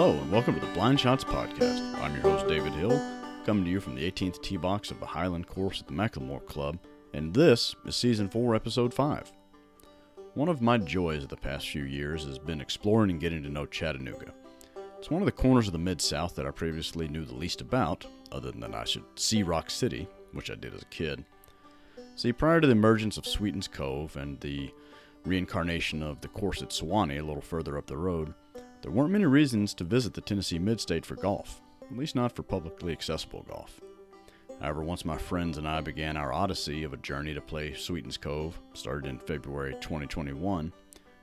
Hello, and welcome to the Blind Shots Podcast. I'm your host, David Hill, coming to you from the 18th tee box of the Highland Course at the McLemore Club, and this is Season 4, Episode 5. One of my joys of the past few years has been exploring and getting to know Chattanooga. It's one of the corners of the Mid South that I previously knew the least about, other than that I should see Rock City, which I did as a kid. See, prior to the emergence of Sweetens Cove and the reincarnation of the course at Sewanee a little further up the road, there weren't many reasons to visit the Tennessee Midstate for golf, at least not for publicly accessible golf. However, once my friends and I began our odyssey of a journey to play Sweetens Cove, started in February 2021,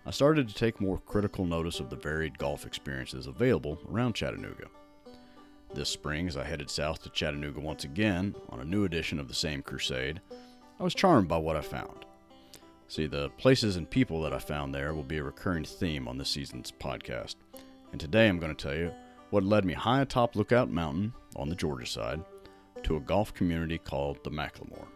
I started to take more critical notice of the varied golf experiences available around Chattanooga. This spring, as I headed south to Chattanooga once again on a new edition of the same crusade, I was charmed by what I found. See, the places and people that I found there will be a recurring theme on this season's podcast. And today I'm going to tell you what led me high atop Lookout Mountain on the Georgia side to a golf community called the McLemore.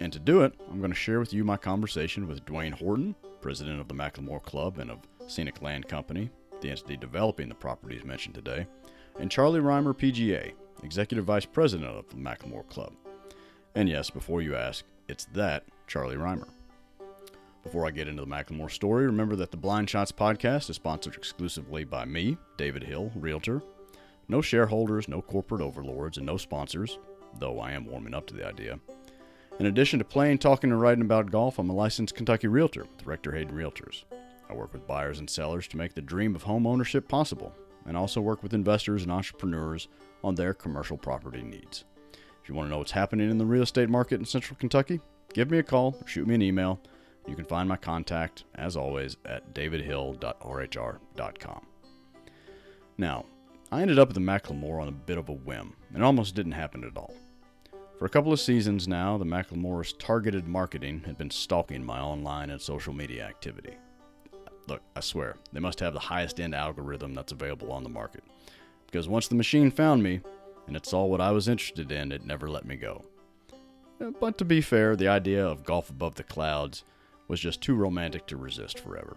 And to do it, I'm going to share with you my conversation with Dwayne Horton, president of the McLemore Club and of Scenic Land Company, the entity developing the properties mentioned today, and Charlie Rymer, PGA, executive vice president of the McLemore Club. And yes, before you ask, it's that Charlie Rymer. Before I get into the McLemore story, remember that the Blind Shots podcast is sponsored exclusively by me, David Hill, Realtor. No shareholders, no corporate overlords, and no sponsors, though I am warming up to the idea. In addition to playing, talking, and writing about golf, I'm a licensed Kentucky Realtor with Rector Hayden Realtors. I work with buyers and sellers to make the dream of home ownership possible, and also work with investors and entrepreneurs on their commercial property needs. If you want to know what's happening in the real estate market in central Kentucky, give me a call or shoot me an email. You can find my contact, as always, at davidhill.rhr.com. Now, I ended up at the McLemore on a bit of a whim. It almost didn't happen at all. For a couple of seasons now, the McLemore's targeted marketing had been stalking my online and social media activity. Look, I swear, they must have the highest end algorithm that's available on the market. Because once the machine found me, and it saw what I was interested in, it never let me go. Uh, but to be fair, the idea of golf above the clouds was just too romantic to resist forever.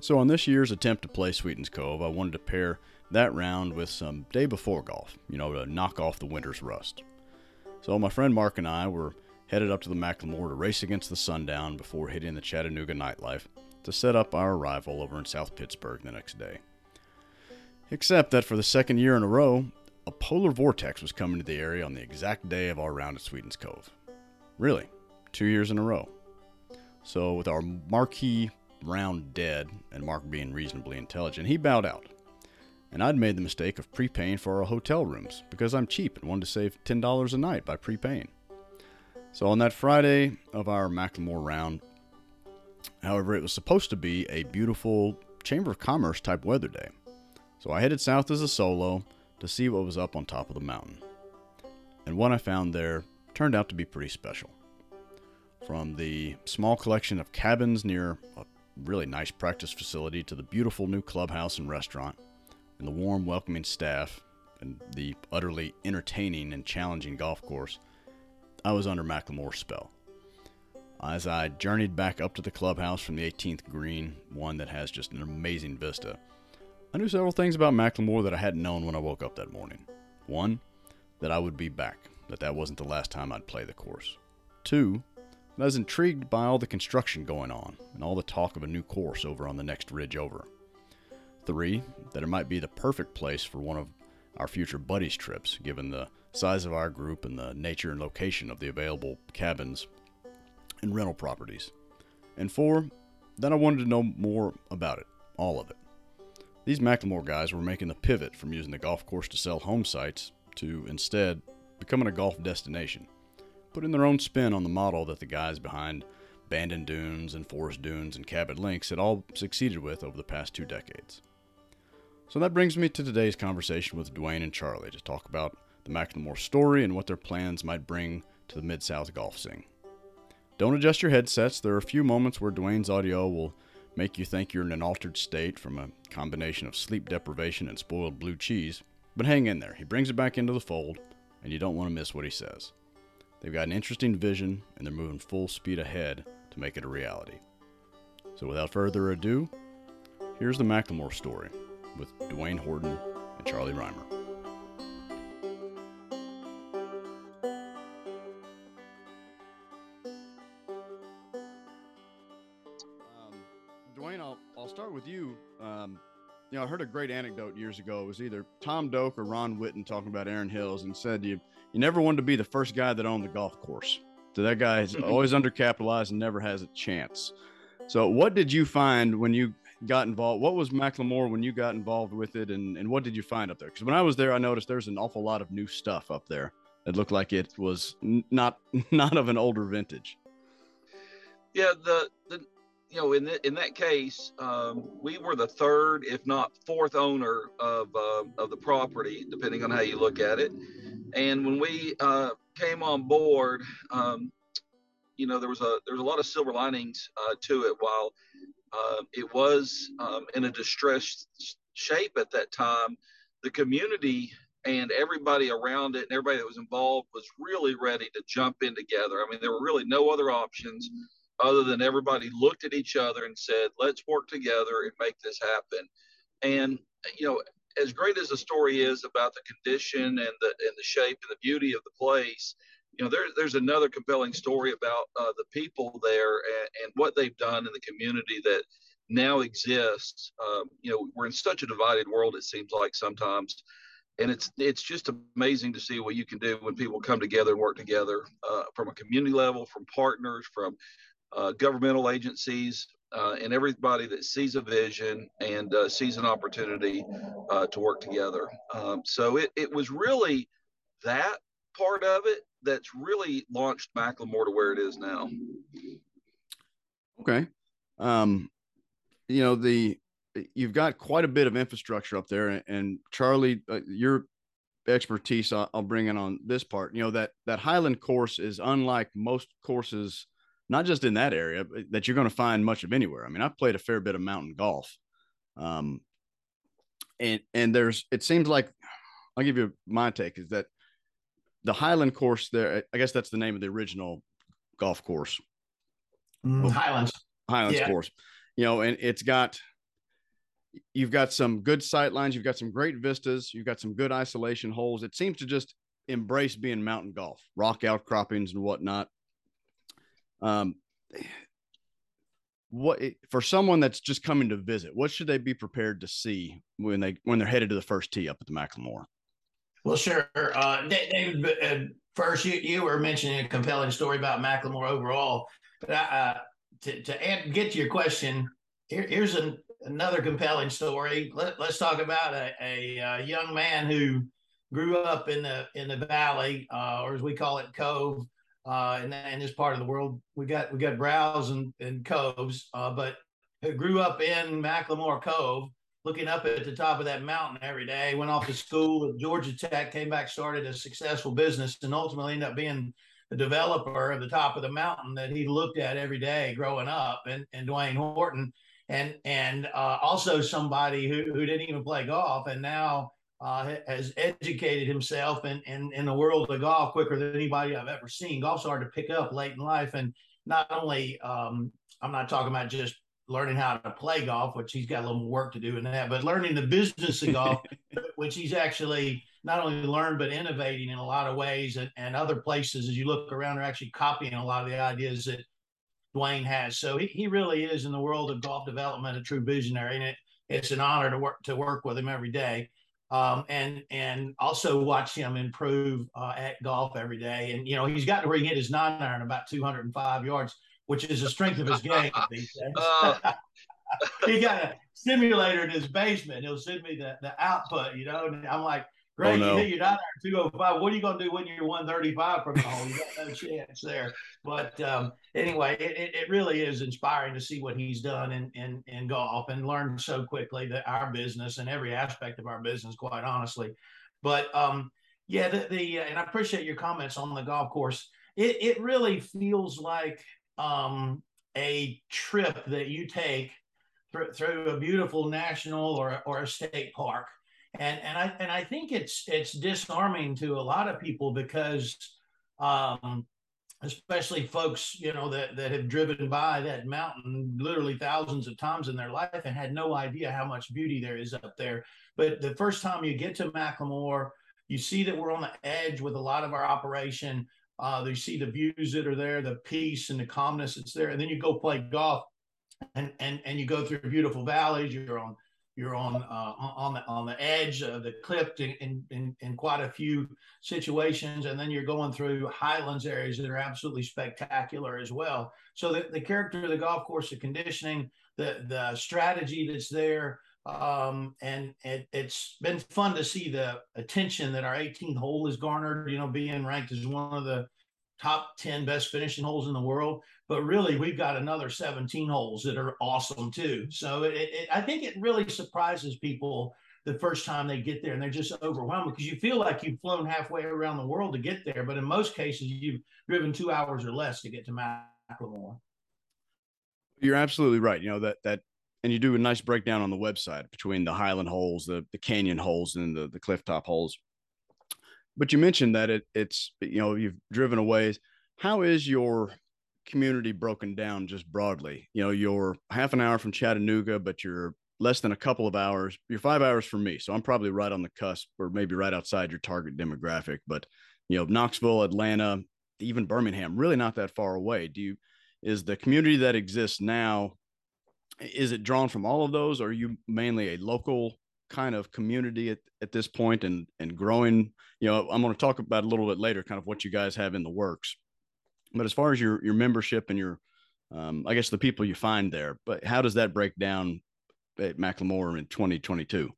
So, on this year's attempt to play Sweetens Cove, I wanted to pair that round with some day before golf, you know, to knock off the winter's rust. So, my friend Mark and I were headed up to the McLemore to race against the sundown before hitting the Chattanooga nightlife to set up our arrival over in South Pittsburg the next day. Except that for the second year in a row, a polar vortex was coming to the area on the exact day of our round at Sweetens Cove. Really, two years in a row. So, with our marquee round dead, and Mark being reasonably intelligent, he bowed out. And I'd made the mistake of prepaying for our hotel rooms because I'm cheap and wanted to save $10 a night by prepaying. So, on that Friday of our McLemore round, however, it was supposed to be a beautiful Chamber of Commerce type weather day. So, I headed south as a solo to see what was up on top of the mountain. And what I found there turned out to be pretty special. From the small collection of cabins near a really nice practice facility to the beautiful new clubhouse and restaurant, and the warm, welcoming staff, and the utterly entertaining and challenging golf course, I was under McLemore's spell. As I journeyed back up to the clubhouse from the 18th green, one that has just an amazing vista, I knew several things about McLemore that I hadn't known when I woke up that morning. One, that I would be back, that that wasn't the last time I'd play the course. Two, that I was intrigued by all the construction going on and all the talk of a new course over on the next ridge over. Three, that it might be the perfect place for one of our future buddies' trips, given the size of our group and the nature and location of the available cabins and rental properties. And four, that I wanted to know more about it, all of it. These McLemore guys were making the pivot from using the golf course to sell home sites to instead becoming a golf destination, putting their own spin on the model that the guys behind Bandon Dunes and Forest Dunes and Cabot Links had all succeeded with over the past two decades. So that brings me to today's conversation with Dwayne and Charlie to talk about the McLemore story and what their plans might bring to the Mid South golf scene. Don't adjust your headsets. There are a few moments where Dwayne's audio will make you think you're in an altered state from a combination of sleep deprivation and spoiled blue cheese. But hang in there, he brings it back into the fold, and you don't want to miss what he says. They've got an interesting vision, and they're moving full speed ahead to make it a reality. So without further ado, here's the McLemore story with Dwayne Horton and Charlie Rymer. You know, I heard a great anecdote years ago. It was either Tom Doak or Ron Whitten talking about Erin Hills and said you you never wanted to be the first guy that owned the golf course. So that guy is always undercapitalized and never has a chance. So what did you find when you got involved? What was McLemore when you got involved with it, and, and what did you find up there? Because when I was there, I noticed there's an awful lot of new stuff up there It looked like it was n- not not of an older vintage. Yeah, the the you know in the, in that case, um, we were the third, if not fourth, owner of uh, of the property, depending on how you look at it. And when we uh, came on board, um, you know there was a there was a lot of silver linings uh, to it. While uh, it was um, in a distressed shape at that time, the community and everybody around it and everybody that was involved was really ready to jump in together. I mean, there were really no other options other than everybody looked at each other and said, "Let's work together and make this happen." And you know, as great as the story is about the condition and the and the shape and the beauty of the place, you know, there's there's another compelling story about uh, the people there and, and, what they've done in the community that now exists. Um, you know, we're in such a divided world. It seems like sometimes, and it's it's just amazing to see what you can do when people come together and work together uh, from a community level, from partners, from uh, governmental agencies, uh, and everybody that sees a vision and uh, sees an opportunity uh, to work together. Um, so it, it was really that part of it that's really launched McLemore to where it is now. Okay. Um, you know, the you've got quite a bit of infrastructure up there, and, and Charlie, uh, your expertise I'll, I'll bring in on this part. You know that that Highland course is unlike most courses not just in that area, that you're going to find much of anywhere. I mean, I've played a fair bit of mountain golf. Um, and, and there's, it seems like, I'll give you my take is that the Highland course there, I guess that's the name of the original golf course. Mm, Highlands. Highlands yeah. course, you know, and it's got, you've got some good sight lines. You've got some great vistas. You've got some good isolation holes. It seems to just embrace being mountain golf, rock outcroppings and whatnot. Um, what for someone that's just coming to visit, what should they be prepared to see when they when they're headed to the first tee up at the McLemore? Well, sure. Uh, David, uh, first you, you were mentioning a compelling story about McLemore overall, but I, uh, to to add, get to your question, here, here's an, another compelling story. Let, us talk about a, a, a, uh, young man who grew up in the in the valley, uh, or as we call it, Cove, uh, in, in this part of the world. We got we got brows and, and coves, uh, but grew up in McLemore Cove, looking up at the top of that mountain every day. Went off to school at Georgia Tech, came back, started a successful business, and ultimately ended up being the developer of the top of the mountain that he looked at every day growing up. And and Dwayne Horton, and and uh, also somebody who who didn't even play golf, and now uh, has educated himself in, in, in the world of golf quicker than anybody I've ever seen. Golf's hard to pick up late in life. And not only, um, I'm not talking about just learning how to play golf, which he's got a little more work to do in that, but learning the business of golf, which he's actually not only learned, but innovating in a lot of ways. And, and other places, as you look around, are actually copying a lot of the ideas that Dwayne has. So he, he really is in the world of golf development, a true visionary. And it, it's an honor to work to work with him every day um, and and also watch him improve uh, at golf every day. And you know, he's got to where he hit his nine iron about 205 yards, which is the strength of his game. uh. he got a simulator in his basement. He'll send me the, the output, you know, and I'm like, Great, oh, no. you your nine iron 205. What are you going to do when you're 135 from the hole? You got no chance there. But um, anyway, it, it really is inspiring to see what he's done in, in, in golf and learn so quickly that our business and every aspect of our business, quite honestly. But um, yeah, the, the and I appreciate your comments on the golf course. It, it really feels like um, a trip that you take through, through a beautiful national or, or a state park and and I and I think it's it's disarming to a lot of people because um, especially folks you know that that have driven by that mountain literally thousands of times in their life and had no idea how much beauty there is up there. But the first time you get to McLemore you see that we're on the edge with a lot of our operation. Uh, you see the views that are there the peace and the calmness that's there. And then you go play golf and and and you go through beautiful valleys you're on you're on uh, on the on the edge of the cliff in, in in quite a few situations, and then you're going through highlands areas that are absolutely spectacular as well. So the, the character of the golf course, the conditioning, the the strategy that's there, um, and it, has been fun to see the attention that our 18th hole has garnered. You know, being ranked as one of the top 10 best finishing holes in the world but really we've got another 17 holes that are awesome too. So it, it, i think it really surprises people the first time they get there and they're just overwhelmed because you feel like you've flown halfway around the world to get there but in most cases you've driven two hours or less to get to McLemore. you're absolutely right. You know that that and you do a nice breakdown on the website between the highland holes the, the canyon holes and the, the cliff top holes. But you mentioned that it, it's you know you've driven away how is your community broken down just broadly. You know you're half an hour from chattanooga but you're less than a couple of hours you're five hours from me. So i'm probably right on the cusp or maybe right outside your target demographic. But you know knoxville atlanta even birmingham really not that far away. Do you is the community that exists now is it drawn from all of those? Or are you mainly a local kind of community at, at this point and and growing? You know i'm going to talk about a little bit later kind of what you guys have in the works but as far as your your membership and your um, i guess the people you find there but how does that break down at McLemore in 2022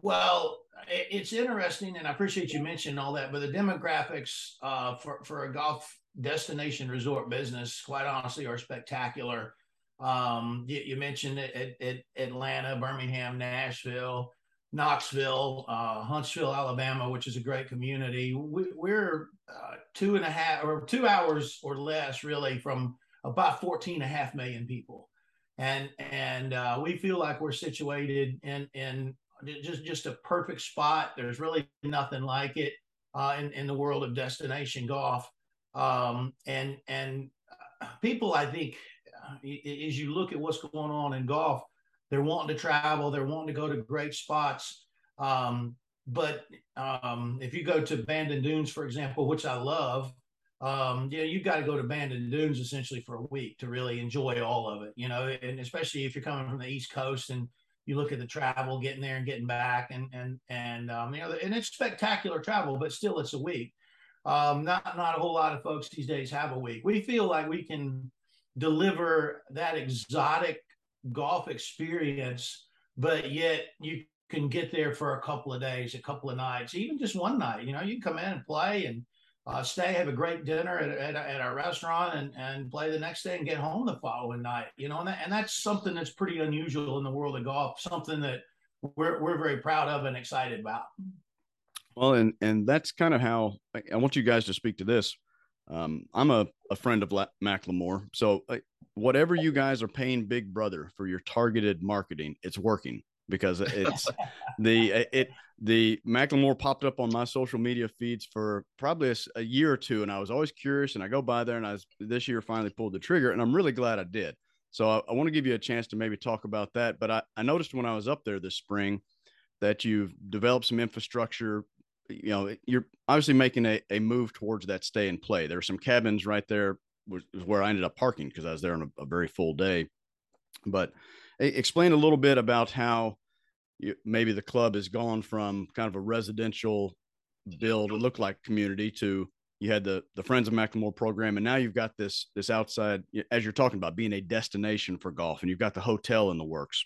well it's interesting and i appreciate you mentioning all that but the demographics uh, for, for a golf destination resort business quite honestly are spectacular. Um, you, you, mentioned it at, Atlanta, Birmingham, Nashville, Knoxville, uh, Huntsville, Alabama, which is a great community. We, are uh, two and a half or two hours or less, really, from about 14 and a half million people. And and uh, we feel like we're situated in in just just a perfect spot. There's really nothing like it uh, in in the world of destination golf. Um, and and uh, people, I think, as you look at what's going on in golf, they're wanting to travel, they're wanting to go to great spots. Um, but um, if you go to Bandon Dunes, for example, which I love, um, you know, you've got to go to Bandon Dunes essentially for a week to really enjoy all of it, you know, and especially if you're coming from the East Coast and you look at the travel, getting there and getting back, and and and um, you know, and it's spectacular travel, but still, it's a week. Um, not not a whole lot of folks these days have a week. We feel like we can deliver that exotic golf experience, but yet you can get there for a couple of days, a couple of nights, even just one night. You know, you come in and play and uh, stay, have a great dinner at, at, at, a restaurant, and, and play the next day and get home the following night. You know, and, that, and that's something that's pretty unusual in the world of golf. Something that we're we're very proud of and excited about. Well, and and that's kind of how I want you guys to speak to this. Um, I'm a, a friend of La- McLemore. So uh, whatever you guys are paying Big Brother for your targeted marketing, it's working because it's the uh, it the McLemore popped up on my social media feeds for probably a, a, year or two, and I was always curious. And I go by there, and I was this year finally pulled the trigger, and I'm really glad I did. So I, I want to give you a chance to maybe talk about that. But I, I noticed when I was up there this spring that you've developed some infrastructure you know, you're obviously making a, a move towards that stay and play. There are some cabins right there, was, where I ended up parking because I was there on a, a, very full day. But explain a little bit about how you, maybe the club has gone from kind of a residential build, it looked like community, to you had the the Friends of McLemore program, and now you've got this this outside, as you're talking about, being a destination for golf, and you've got the hotel in the works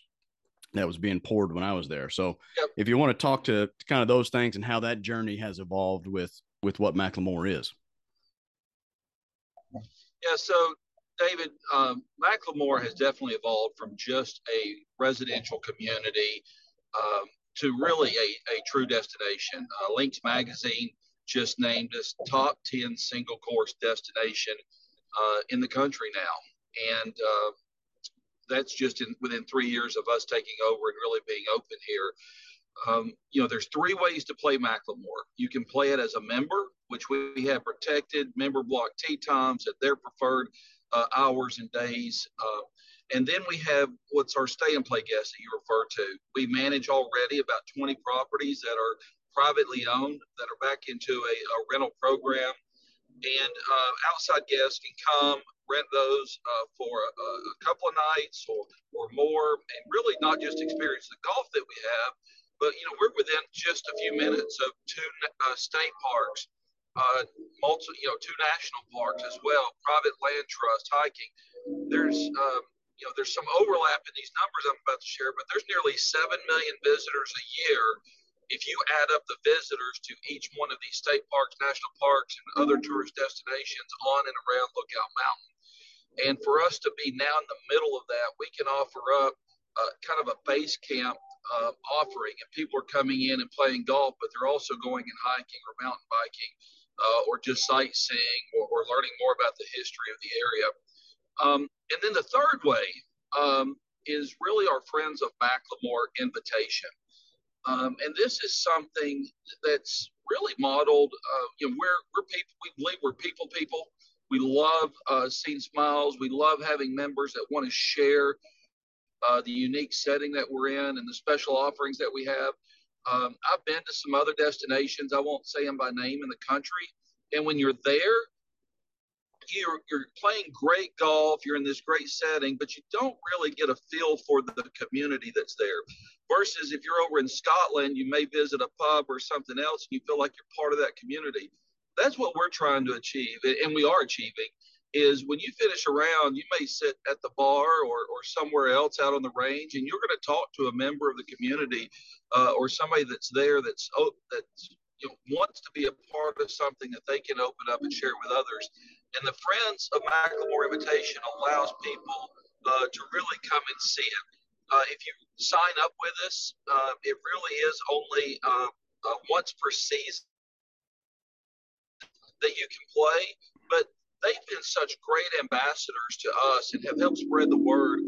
that was being poured when I was there. So yep. if you want to talk to, kind of those things and how that journey has evolved with with what McLemore is. Yeah, so David, um, McLemore has definitely evolved from just a residential community um, to really a, a true destination. Uh, Links Magazine just named us top 10 single course destination uh, in the country now. And uh, that's just in within three years of us taking over and really being open here. Um, you know, there's three ways to play McLemore. You can play it as a member, which we have protected member block tee times at their preferred uh, hours and days. Uh, and then we have what's our stay and play guests that you refer to. We manage already about 20 properties that are privately owned that are back into a, a rental program. And uh, outside guests can come rent those uh, for a, a, couple of nights or, or more, and really not just experience the golf that we have, but you know we're within just a few minutes of two uh, state parks, uh, multi, you know, two national parks as well, private land trust, hiking. There's um, you know there's some overlap in these numbers I'm about to share, but there's nearly seven million visitors a year. If you add up the visitors to each one of these state parks, national parks, and other tourist destinations on and around Lookout Mountain, and for us to be now in the middle of that, we can offer up kind of a base camp uh, offering, and people are coming in and playing golf, but they're also going and hiking or mountain biking uh, or just sightseeing or, or, learning more about the history of the area. Um, and then the third way um, is really our friends of McLemore invitation. Um, and this is something that's really modeled. Uh, you know, we're we're people. We believe we're people people. We love uh, seeing smiles. We love having members that want to share uh, the unique setting that we're in and the special offerings that we have. Um, I've been to some other destinations. I won't say them by name in the country. And when you're there, you're, you're playing great golf. You're in this great setting, but you don't really get a feel for the community that's there. Versus if you're over in Scotland, you may visit a pub or something else and you feel like you're part of that community that's what we're trying to achieve, and we are achieving. Is when you finish a round, you may sit at the bar or, or somewhere else out on the range, and you're going to talk to a member of the community uh, or somebody that's there that's oh, that's you know, wants to be a part of something that they can open up and share with others. And the Friends of McLemore Invitation allows people uh, to really come and see it. Uh, if you sign up with us, uh, it really is only uh, uh, once per season that you can play, but they've been such great ambassadors to us and have helped spread the word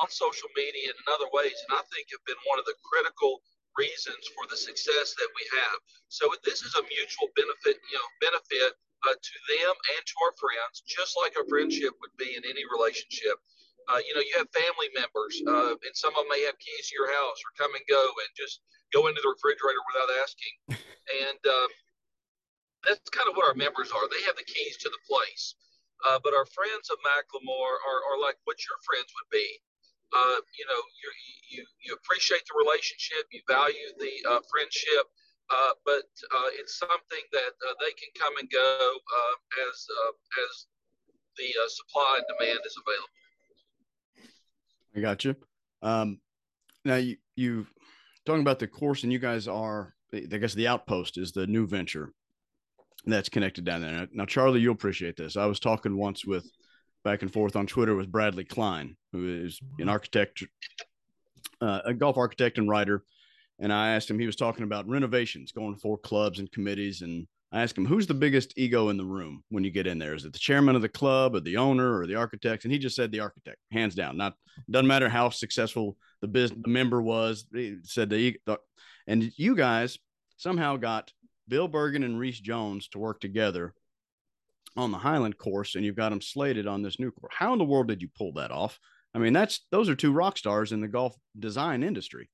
on social media and in other ways. And I think have been one of the critical reasons for the success that we have. So this is a mutual benefit, you know, benefit uh, to them and to our friends, just like a friendship would be in any relationship. Uh, you know, you have family members, uh, and some of them may have keys to your house or come and go and just go into the refrigerator without asking. And uh, that's kind of what our members are. They have the keys to the place. Uh, but our friends of McLemore are, are like what your friends would be. Uh, you know, you you appreciate the relationship, you value the uh, friendship, uh, but uh, it's something that uh, they can come and go as as the supply and demand is available. I got you. Um, now you you talking about the course, and you guys are, I guess, the outpost is the new venture that's connected down there. Now, Charlie, you'll appreciate this. I was talking once with back and forth on Twitter with Bradley Klein, who is an architect, uh, a golf architect and writer. And I asked him, he was talking about renovations, going for clubs and committees. And I asked him, who's the biggest ego in the room when you get in there? Is it the chairman of the club or the owner or the architect? And he just said the architect, hands down. Not doesn't matter how successful the business the member was. He said the, the and you guys somehow got Bill Bergin and Rees Jones to work together on the Highland course, and you've got them slated on this new course. How in the world did you pull that off? I mean, that's those are two rock stars in the golf design industry.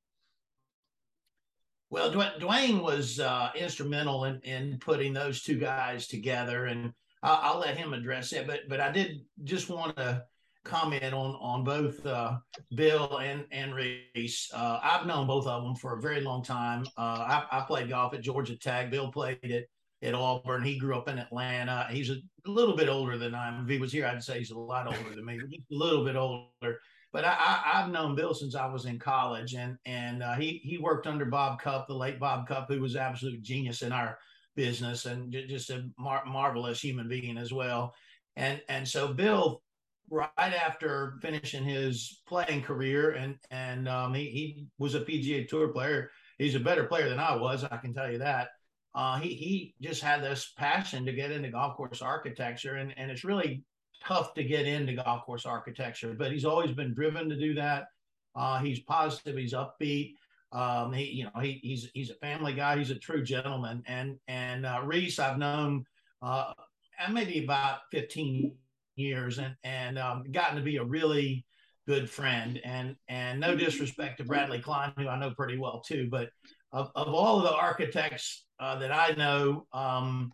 Well, Dwayne was uh, instrumental in, in putting those two guys together, and I'll, I'll let him address it. But but I did just want to comment on on both uh, Bill and and Rees. Uh, I've known both of them for a very long time. Uh, I, I, played golf at Georgia Tech. Bill played it at Auburn. He grew up in Atlanta. He's a little bit older than I am. If he was here, I'd say he's a lot older than me, just a little bit older. But I, have known Bill since I was in college, and and uh, he he worked under Bob Cupp, the late Bob Cupp, who was absolute genius in our business and just a mar- marvelous human being as well. And and so Bill right after finishing his playing career, and and um, he he was a PGA Tour player. He's a better player than I was, I can tell you that. Uh, he he just had this passion to get into golf course architecture, and and it's really tough to get into golf course architecture, but he's always been driven to do that. Uh, he's positive, he's upbeat. Um, he, you know, he, he's he's a family guy. He's a true gentleman. And and uh, Rees, I've known uh, maybe about 15 years and, and um, gotten to be a really good friend. And, and no disrespect to Bradley Klein, who I know pretty well too, but of, of all of the architects uh, that I know, um,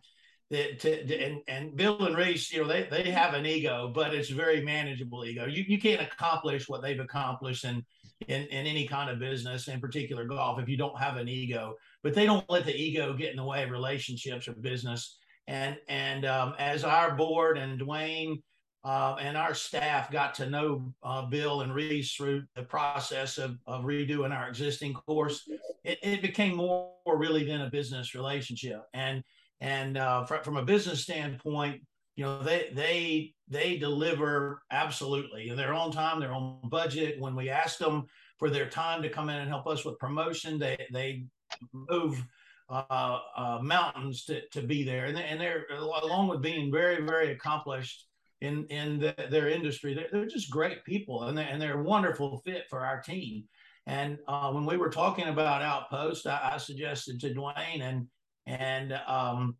that to, and, and Bill and Rees, you know, they, they have an ego, but it's a very manageable ego. You, you can't accomplish what they've accomplished in, in, in any kind of business, in particular golf, if you don't have an ego. But they don't let the ego get in the way of relationships or business. And and um, as our board and Dwayne uh, and our staff got to know uh, Bill and Rees through the process of, of redoing our existing course, it, it became more really than a business relationship. And and uh, fr- from a business standpoint, you know they they they deliver absolutely. They're on time, they're on budget. When we ask them for their time to come in and help us with promotion, they they move uh, uh, mountains to, to be there, and, they, and they're along with being very very accomplished in in the, their industry. They're, they're, just great people, and they're, and they're a wonderful fit for our team. And uh, when we were talking about Outpost, I, I suggested to Dwayne and and um,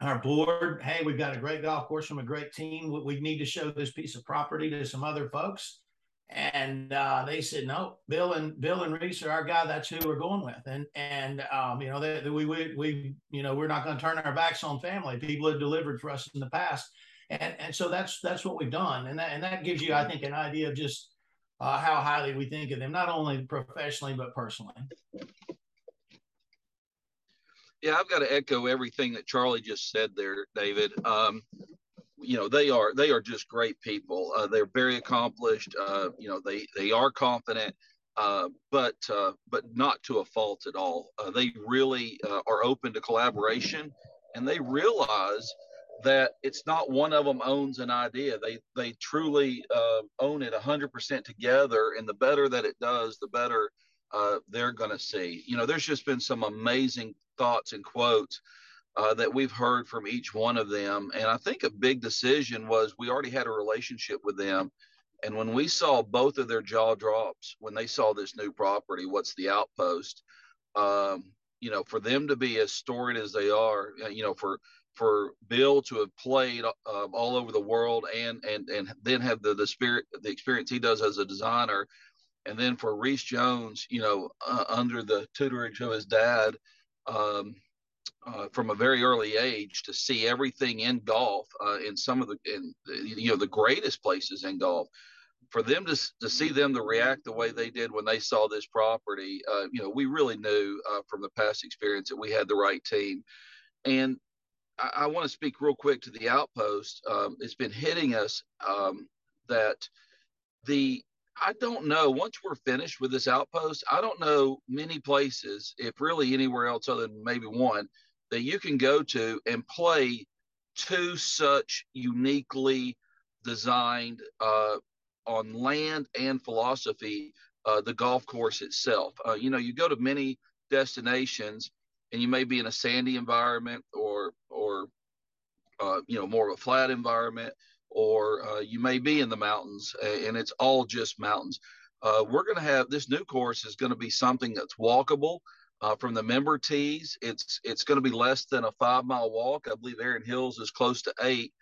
our board, hey, we've got a great golf course from a great team. We need to show this piece of property to some other folks. And uh, they said, no, Bill and Bill and Rees are our guy. That's who we're going with. And and um, you know, we, we we you know we're not going to turn our backs on family. People have delivered for us in the past, and and so that's that's what we've done. And that and that gives you, I think, an idea of just uh, how highly we think of them, not only professionally but personally. Yeah, I've got to echo everything that Charlie just said there, David. Um, you know, they are they are just great people. Uh, they're very accomplished. Uh, you know, they they are confident, uh, but uh, but not to a fault at all. Uh, they really uh, are open to collaboration, and they realize that it's not one of them owns an idea. They they truly own it 100% together, and the better that it does, the better they're going to see. You know, there's just been some amazing thoughts and quotes uh, that we've heard from each one of them. And I think a big decision was we already had a relationship with them. And when we saw both of their jaw drops, when they saw this new property, what's the outpost? Um, you know, for them to be as storied as they are, uh, you know, for for Bill to have played uh, all over the world and and and then have the the spirit the experience he does as a designer, and then for Rees Jones, you know, uh, under the tutorage of his dad, um, uh, from a very early age to see everything in golf uh, in some of the in you know the greatest places in golf for them to, to see them to react the way they did when they saw this property uh, you know we really knew uh, from the past experience that we had the right team. And i, I want to speak real quick to the outpost um, it's been hitting us um, that the I don't know. Once we're finished with this outpost, I don't know many places, if really anywhere else other than maybe one, that you can go to and play two such uniquely designed uh, on land and philosophy uh, the golf course itself. Uh, you know, you go to many destinations and you may be in a sandy environment or or uh, you know more of a flat environment or uh, you may be in the mountains and it's all just mountains. Uh, we're going to have this new course is going to be something that's walkable uh, from the member tees. It's it's going to be less than a five mile walk. I believe Erin Hills is close to eight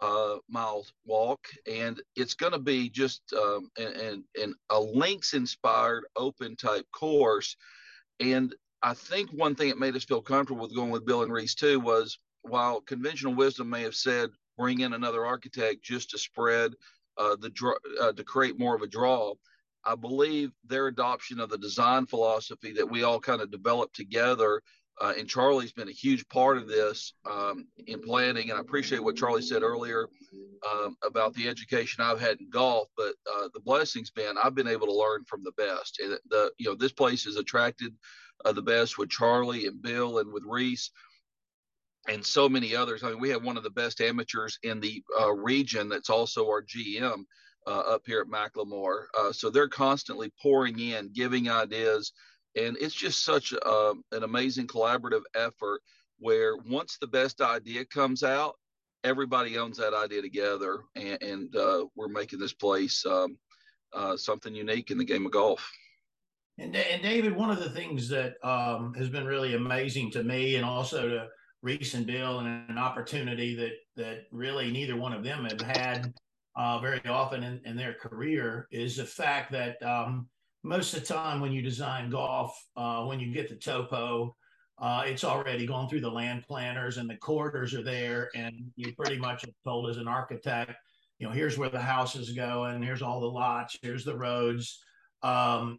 uh, mile walk, and it's going to be just um, and, and a links inspired open type course. And I think one thing that made us feel comfortable with going with Bill and Rees too was while conventional wisdom may have said bring in another architect just to spread uh, the draw, uh, to create more of a draw. I believe their adoption of the design philosophy that we all kind of developed together, uh, and Charlie's been a huge part of this um, in planning. And I appreciate what Charlie said earlier um, about the education I've had in golf. But uh, the blessing's been I've been able to learn from the best. And the you know this place has attracted uh, the best with Charlie and Bill and with Rees and so many others. I mean, we have one of the best amateurs in the uh, region that's also our GM uh, up here at McLemore. Uh, so they're constantly pouring in, giving ideas. And it's just such a, um, an amazing collaborative effort where once the best idea comes out, everybody owns that idea together. And, and uh, we're making this place um, uh, something unique in the game of golf. And, and David, one of the things that um, has been really amazing to me and also to Rees and Bill and an opportunity that that really neither one of them have had uh, very often in, in, their career is the fact that um, most of the time when you design golf, uh, when you get the topo, uh, it's already gone through the land planners and the corridors are there, and you pretty much told as an architect, you know, here's where the houses go, and here's all the lots, here's the roads. Um,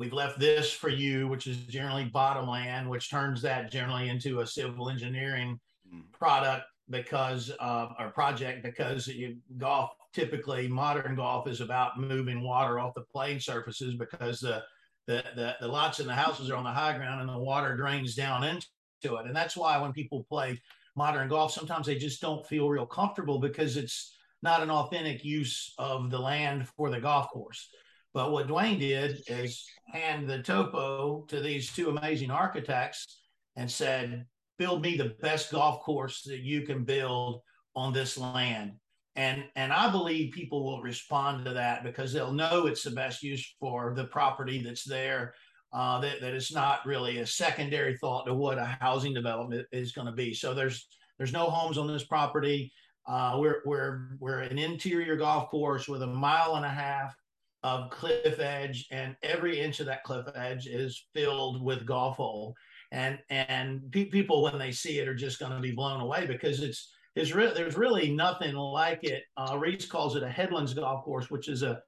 we've left this for you, which is generally bottom land, which turns that generally into a civil engineering mm. product because uh, or project because you, golf typically modern golf is about moving water off the playing surfaces because the, the the the lots and the houses are on the high ground and the water drains down into it and that's why when people play modern golf sometimes they just don't feel real comfortable because it's not an authentic use of the land for the golf course but what dwayne did is hand the topo to these two amazing architects and said build me the best golf course that you can build on this land. And and i believe people will respond to that because they'll know it's the best use for the property that's there. Uh, that, that it's not really a secondary thought to what a housing development is going to be. So there's there's no homes on this property. Uh, we're we're we're an interior golf course with a mile and a half of cliff edge and every inch of that cliff edge is filled with golf hole and and pe- people when they see it are just going to be blown away because it's is re- there's really nothing like it. Uh, Rees calls it a headlands golf course, which is a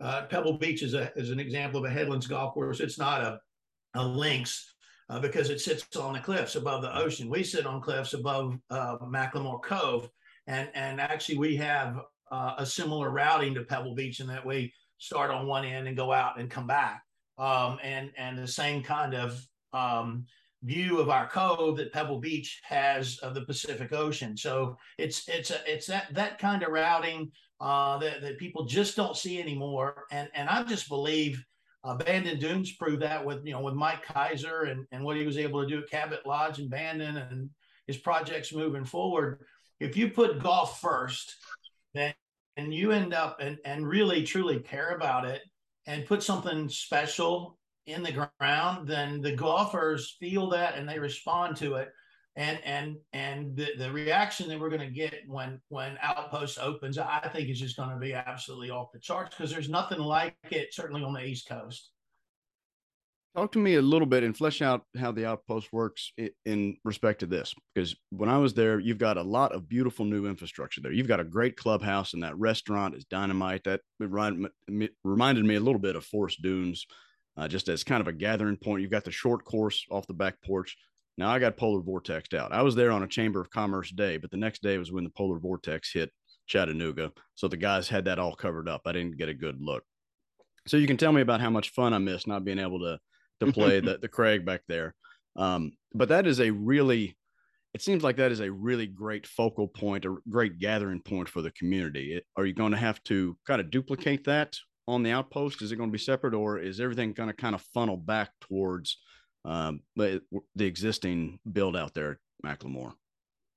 uh, Pebble Beach is a is an example of a headlands golf course. It's not a a links uh, because it sits on the cliffs above the ocean. We sit on cliffs above uh, McLemore Cove, and and actually we have uh, a similar routing to Pebble Beach in that we start on one end and go out and come back, um, and and the same kind of um, view of our cove that Pebble Beach has of the Pacific Ocean. So it's it's a, it's that that kind of routing uh, that that people just don't see anymore. And and I just believe uh, Bandon Dunes proved that with you know with Mike Keiser and and what he was able to do at Cabot Lodge and Bandon and his projects moving forward. If you put golf first, and you end up and and really truly care about it and put something special in the ground, then the golfers feel that and they respond to it. And and and the, the reaction that we're going to get when when Outpost opens, I think is just going to be absolutely off the charts because there's nothing like it, certainly on the East Coast. Talk to me a little bit and flesh out how the outpost works in respect to this. Because when I was there, you've got a lot of beautiful new infrastructure there. You've got a great clubhouse, and that restaurant is dynamite. That reminded me a little bit of Forest Dunes uh, just as kind of a gathering point. You've got the short course off the back porch. Now I got polar vortex out. I was there on a Chamber of Commerce day, but the next day was when the polar vortex hit Chattanooga. So the guys had that all covered up. I didn't get a good look. So you can tell me about how much fun I missed not being able to to play the the Craig back there. Um, but that is a really it seems like that is a really great focal point, a great gathering point for the community. It, are you going to have to kind of duplicate that on the outpost? Is it going to be separate, or is everything going to kind of funnel back towards um, the, the existing build out there at McLemore?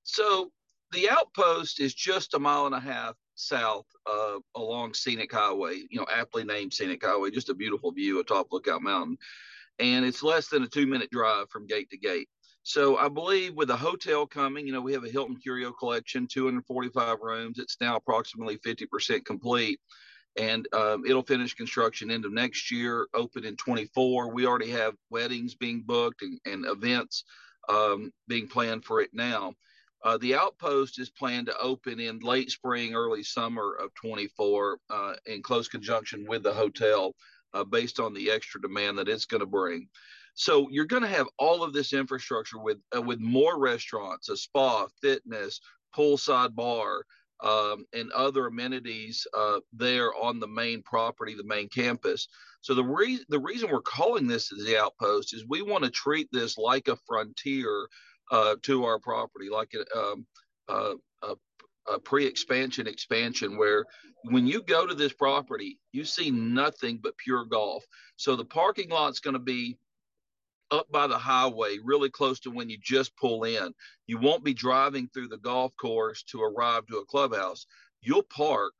So the outpost is just a mile and a half south uh, along Scenic Highway, you know, aptly named Scenic Highway, just a beautiful view atop Lookout Mountain. And it's less than a two minute drive from gate to gate. So I believe with the hotel coming, you know, we have a Hilton Curio collection, 245 rooms. It's now approximately 50% complete and um, it'll finish construction end of next year, open in 24. We already have weddings being booked and, and events um, being planned for it now. Uh, the outpost is planned to open in late spring, early summer of 24 uh, in close conjunction with the hotel uh, based on the extra demand that it's going to bring. So you're going to have all of this infrastructure with uh, with more restaurants, a spa, fitness, poolside bar, um, and other amenities uh, there on the main property, the main campus. So the re- the reason we're calling this the outpost is we want to treat this like a frontier uh, to our property, like a, um, a, a, a pre-expansion expansion, where when you go to this property, you see nothing but pure golf. So the parking lot's going to be up by the highway, really close to when you just pull in. You won't be driving through the golf course to arrive to a clubhouse. You'll park.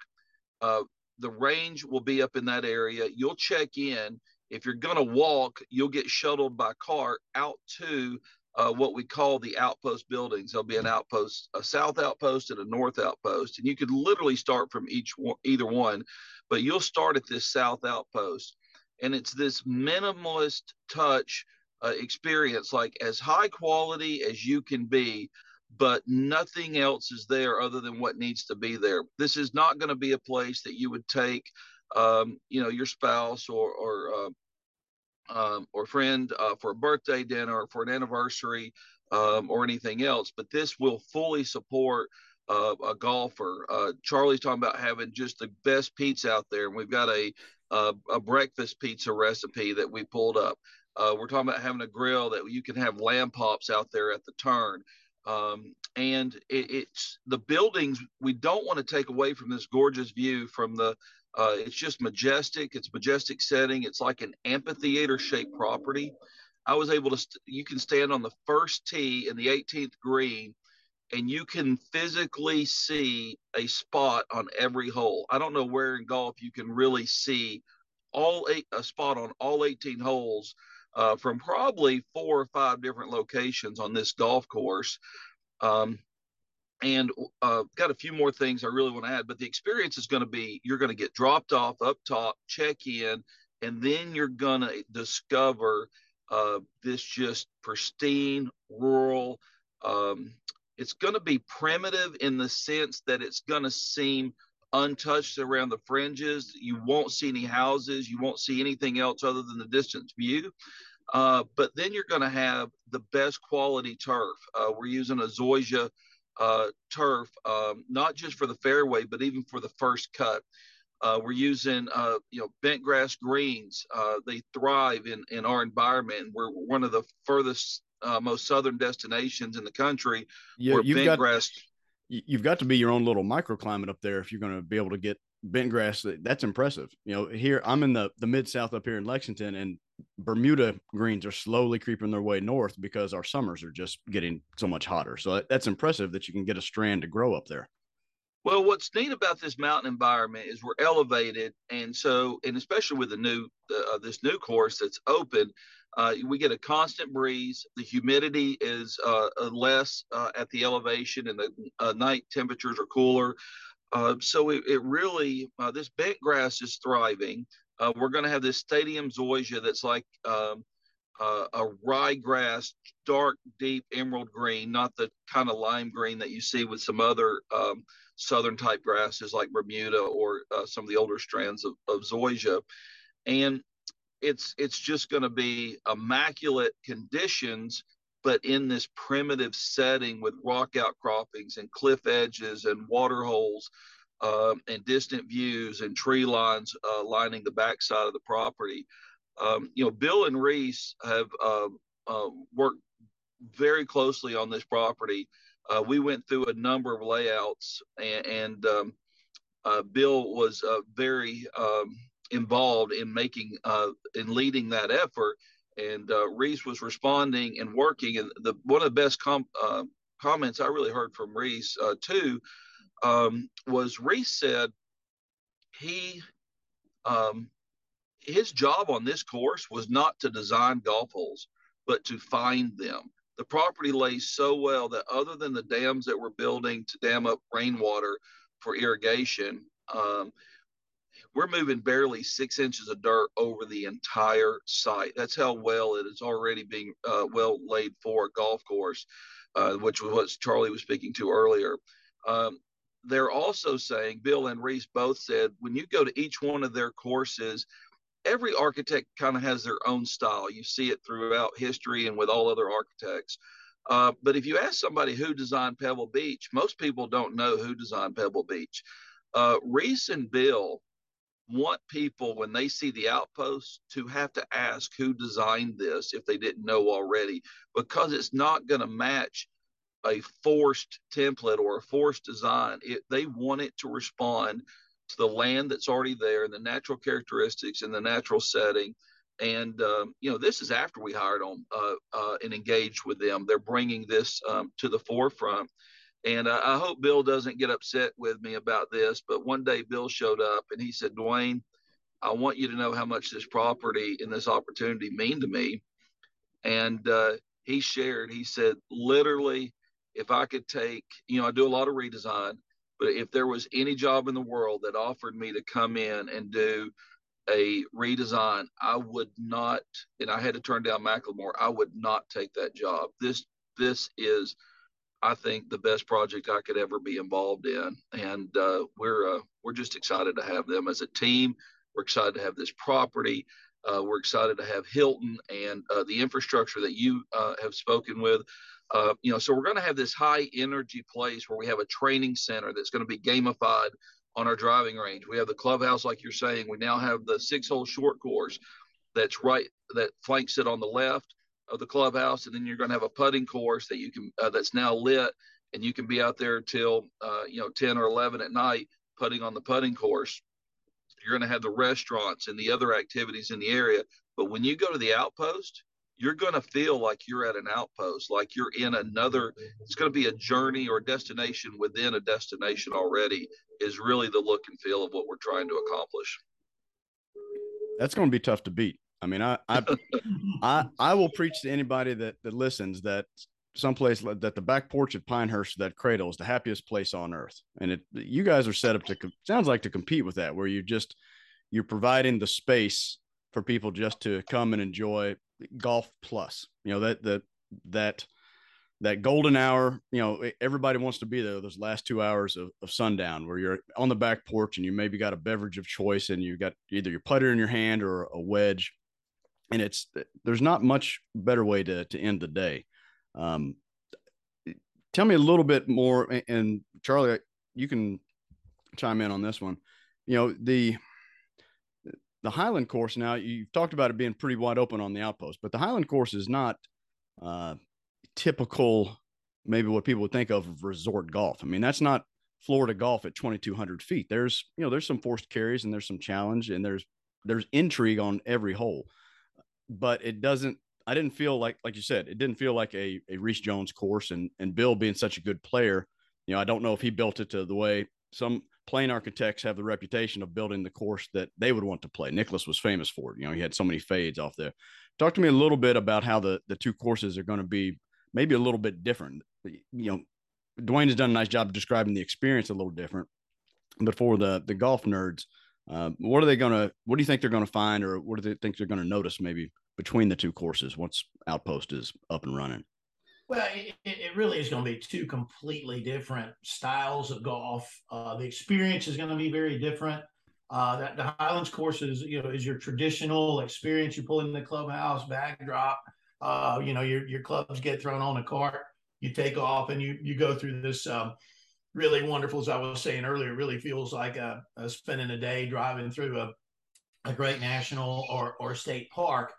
Uh, the range will be up in that area. You'll check in. If you're going to walk, you'll get shuttled by car out to uh, what we call the outpost buildings. There'll be an outpost, a south outpost, and a north outpost, and you could literally start from each one, either one, but you'll start at this south outpost, and it's this minimalist touch uh, experience, like as high quality as you can be, but nothing else is there other than what needs to be there. This is not going to be a place that you would take, um, you know, your spouse or or uh, um, or friend uh, for a birthday dinner or for an anniversary um, or anything else. But this will fully support uh, a golfer. Uh, Charlie's talking about having just the best pizza out there, and we've got a a, a breakfast pizza recipe that we pulled up. Uh, we're talking about having a grill that you can have lamb pops out there at the turn. Um, and it, it's the buildings we don't want to take away from this gorgeous view from the uh, it's just majestic. It's majestic setting. It's like an amphitheater shaped property. I was able to, st- you can stand on the first tee in the 18th green and you can physically see a spot on every hole. I don't know where in golf you can really see all eight, a spot on all 18 holes uh, from probably four or five different locations on this golf course. Um, and uh, got a few more things I really want to add, but the experience is going to be you're going to get dropped off up top, check in, and then you're going to discover uh, this just pristine rural. Um, it's going to be primitive in the sense that it's going to seem untouched around the fringes. You won't see any houses. You won't see anything else other than the distance view. Uh, but then you're going to have the best quality turf. Uh, we're using a Zoysia uh, turf, um, not just for the fairway, but even for the first cut. Uh, we're using, uh, you know, bent grass greens. Uh, they thrive in, in our environment. We're one of the furthest, uh, most southern destinations in the country. Yeah, you've got grass. You've got to be your own little microclimate up there if you're going to be able to get bent grass. That's impressive. You know, here I'm in the the mid south up here in Lexington, and Bermuda greens are slowly creeping their way north because our summers are just getting so much hotter. So that's impressive that you can get a strand to grow up there. Well, what's neat about this mountain environment is we're elevated, and so and especially with the new uh, this new course that's open, uh, we get a constant breeze. The humidity is uh, less uh, at the elevation, and the uh, night temperatures are cooler. Uh, so it, it really this bent grass is thriving. Uh, we're going to have this stadium zoysia that's like um, uh, a ryegrass, dark, deep emerald green, not the kind of lime green that you see with some other um, southern type grasses like Bermuda or uh, some of the older strands of, of zoysia. And it's it's just going to be immaculate conditions, but in this primitive setting with rock outcroppings and cliff edges and water holes um, and distant views and tree lines uh, lining the backside of the property. Um, you know, Bill and Rees have uh, uh, worked very closely on this property. Uh, we went through a number of layouts, and, and um, uh, Bill was uh, very um, involved in making in leading that effort. And Rees was responding and working. And the one of the best com- comments I really heard from Rees too um, was Rees said he um, his job on this course was not to design golf holes, but to find them. The property lays so well that other than the dams that we're building to dam up rainwater for irrigation, um, we're moving barely six inches of dirt over the entire site. That's how well it is already being uh, well laid for a golf course, uh, which was what Charlie was speaking to earlier. Um, they're also saying, Bill and Rees both said, when you go to each one of their courses, every architect kind of has their own style. You see it throughout history and with all other architects. Uh, but if you ask somebody who designed Pebble Beach, most people don't know who designed Pebble Beach. Uh, Rees and Bill want people, when they see the outpost, to have to ask who designed this if they didn't know already, because it's not going to match a forced template or a forced design. It, they want it to respond to the land that's already there, and the natural characteristics and the natural setting. And um, you know, this is after we hired them uh, uh, and engaged with them. They're bringing this um, to the forefront. And I, hope Bill doesn't get upset with me about this. But one day, Bill showed up and he said, "Dwayne, I want you to know how much this property and this opportunity mean to me." And uh, he shared, he said, literally, if I could take, you know, I do a lot of redesign, but if there was any job in the world that offered me to come in and do a redesign, I would not, and I had to turn down McLemore. I would not take that job. This this is, I think, the best project I could ever be involved in, and uh, we're uh, we're just excited to have them as a team. We're excited to have this property. Uh, we're excited to have Hilton and uh, the infrastructure that you uh, have spoken with. Uh, you know, so we're going to have this high energy place where we have a training center that's going to be gamified on our driving range. We have the clubhouse, like you're saying. We now have the six hole short course that's right that flanks it on the left of the clubhouse, and then you're going to have a putting course that you can uh, that's now lit, and you can be out there till uh, you know 10 or 11 at night putting on the putting course. You're going to have the restaurants and the other activities in the area. But when you go to the outpost, you're going to feel like you're at an outpost, like you're in another, it's going to be a journey or destination within a destination already, is really the look and feel of what we're trying to accomplish. That's going to be tough to beat. I mean, I, I, I, I will preach to anybody that, that listens that someplace that the back porch at Pinehurst, that cradle is the happiest place on earth. And it, you guys are set up to, sounds like to compete with that, where you just, you're providing the space for people just to come and enjoy golf plus. You know that that that that golden hour. You know everybody wants to be there. Those last two hours of, of sundown, where you're on the back porch and you maybe got a beverage of choice, and you got either your putter in your hand or a wedge, and it's there's not much better way to to end the day. Um, tell me a little bit more, and Charlie, you can chime in on this one. You know the the Highland course now you've talked about it being pretty wide open on the outpost, but the Highland course is not uh, typical, maybe what people would think of, resort golf. I mean, that's not Florida golf at 2,200 feet. There's you know there's some forced carries and there's some challenge and there's there's intrigue on every hole, but it doesn't. I didn't feel like like you said, it didn't feel like a a Rees Jones course and and Bill being such a good player. You know, I don't know if he built it to the way some plane architects have the reputation of building the course that they would want to play. Nicklaus was famous for it. You know, he had so many fades off there. Talk to me a little bit about how the the two courses are going to be maybe a little bit different. You know, Dwayne has done a nice job of describing the experience a little different. But for the the golf nerds, uh, what are they going to? What do you think they're going to find, or what do they think they're going to notice maybe between the two courses once Outpost is up and running? Well, it, it, really is going to be two completely different styles of golf. Uh, the experience is going to be very different. Uh, that the Highlands course is, you know, is your traditional experience. You pull in the clubhouse, backdrop. Uh, you know, your your clubs get thrown on a cart. You take off and you you go through this um, really wonderful. As I was saying earlier, really feels like a, a spending a day driving through a a great national or or state park.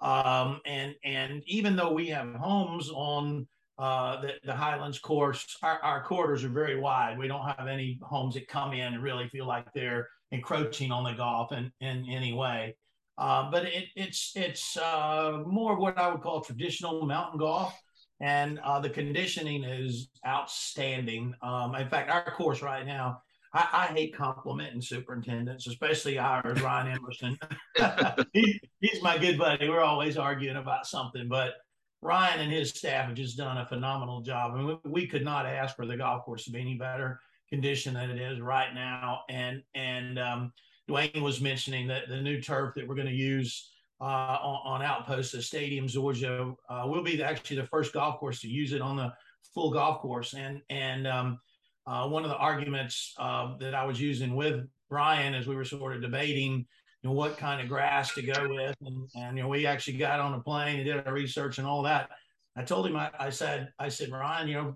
Um, and and even though we have homes on uh, the, the Highlands course, our, our quarters are very wide. We don't have any homes that come in and really feel like they're encroaching on the golf in, in any way. Uh, but it, it's it's uh, more what I would call traditional mountain golf, and uh, the conditioning is outstanding. Um, in fact, our course right now I, I, hate complimenting superintendents, especially ours, Ryan Emerson. he, he's my good buddy. We're always arguing about something, but Ryan and his staff have just done a phenomenal job. I mean, we, we could not ask for the golf course to be any better condition than it is right now. And and um, Dwayne was mentioning that the new turf that we're going to use uh, on, on Outpost, the Stadium Zoysia, uh, will be actually the first golf course to use it on the full golf course. And and um, uh, one of the arguments uh, that I was using with Brian as we were sort of debating, you know, what kind of grass to go with, and, and you know, we actually got on a plane and did our research and all that. I told him, I, I said, I said, Ryan, you know,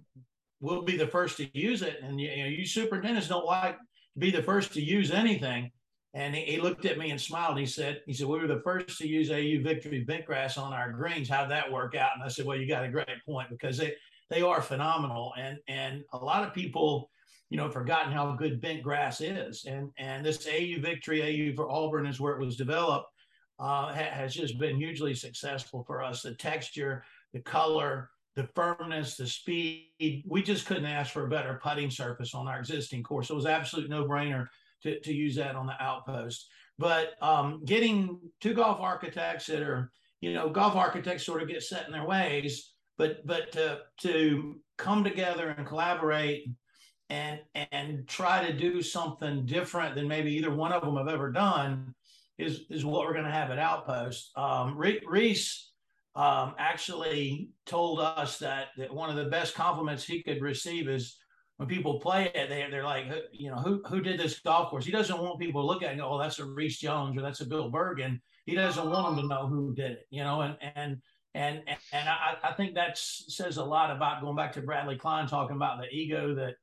we'll be the first to use it, and you, you know, you superintendents don't like to be the first to use anything. And he, he, looked at me and smiled. He said, he said, we were the first to use AU Victory bent grass on our greens. How'd that work out? And I said, well, you got a great point because they, they are phenomenal. And and a lot of people, you know, forgotten how good bent grass is. And and this AU victory, AU for Auburn is where it was developed, uh, ha- has just been hugely successful for us. The texture, the color, the firmness, the speed. We just couldn't ask for a better putting surface on our existing course. It was absolute no brainer to, to use that on the outpost. But um, getting two golf architects that are, you know, golf architects sort of get set in their ways but but to to come together and collaborate and and try to do something different than maybe either one of them have ever done is is what we're going to have at Outpost. Um, Rees um, actually told us that that one of the best compliments he could receive is when people play it, they, they're like, you know, who who did this golf course? He doesn't want people to look at it and go, oh, that's a Rees Jones or that's a Bill Bergin. He doesn't want them to know who did it, you know, and and and and I, I think that says a lot about going back to Bradley Klein talking about the ego that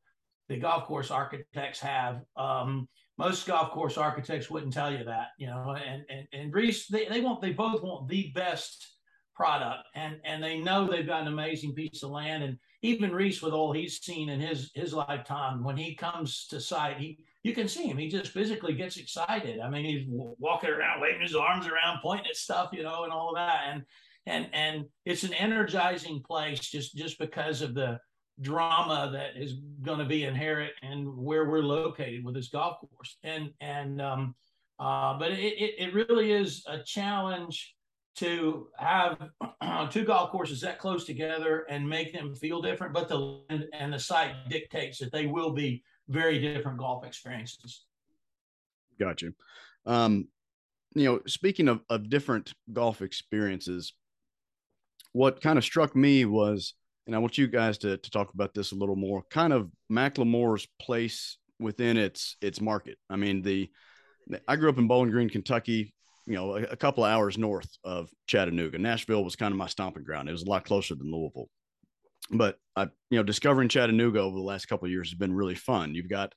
the golf course architects have. Um, most golf course architects wouldn't tell you that, you know, and and, and Rees, they, they want they both want the best product and and they know they've got an amazing piece of land. And even Rees with all he's seen in his his lifetime when he comes to site he you can see him. He just physically gets excited. I mean he's walking around waving his arms around pointing at stuff you know and all of that. And and and it's an energizing place just just because of the drama that is going to be inherent in where we're located with this golf course. And and um uh but it it, it really is a challenge to have two golf courses that close together and make them feel different but the land and the site dictates that they will be very different golf experiences. Gotcha. Um you know speaking of, of different golf experiences what kind of struck me was, and I want you guys to, to talk about this a little more, kind of McLemore's place within its its market. I mean, the I grew up in Bowling Green, Kentucky, you know, a, a couple of hours north of Chattanooga. Nashville was kind of my stomping ground. It was a lot closer than Louisville. But I, you know, discovering Chattanooga over the last couple of years has been really fun. You've got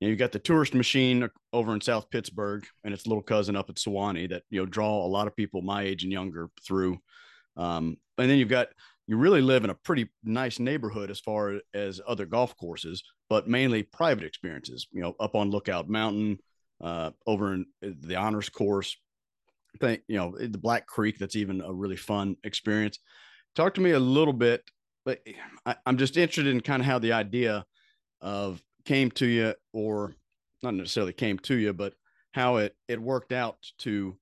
you know, you've got the tourist machine over in South Pittsburg and its little cousin up at Sewanee that you know draw a lot of people my age and younger through. Um, and then you've got you really live in a pretty nice neighborhood as far as other golf courses, but mainly private experiences. You know, up on Lookout Mountain, uh, over in uh, the honors course. Think you know the Black Creek. That's even a really fun experience. Talk to me a little bit, but I, I'm just interested in kind of how the idea of came to you, or not necessarily came to you, but how it it worked out to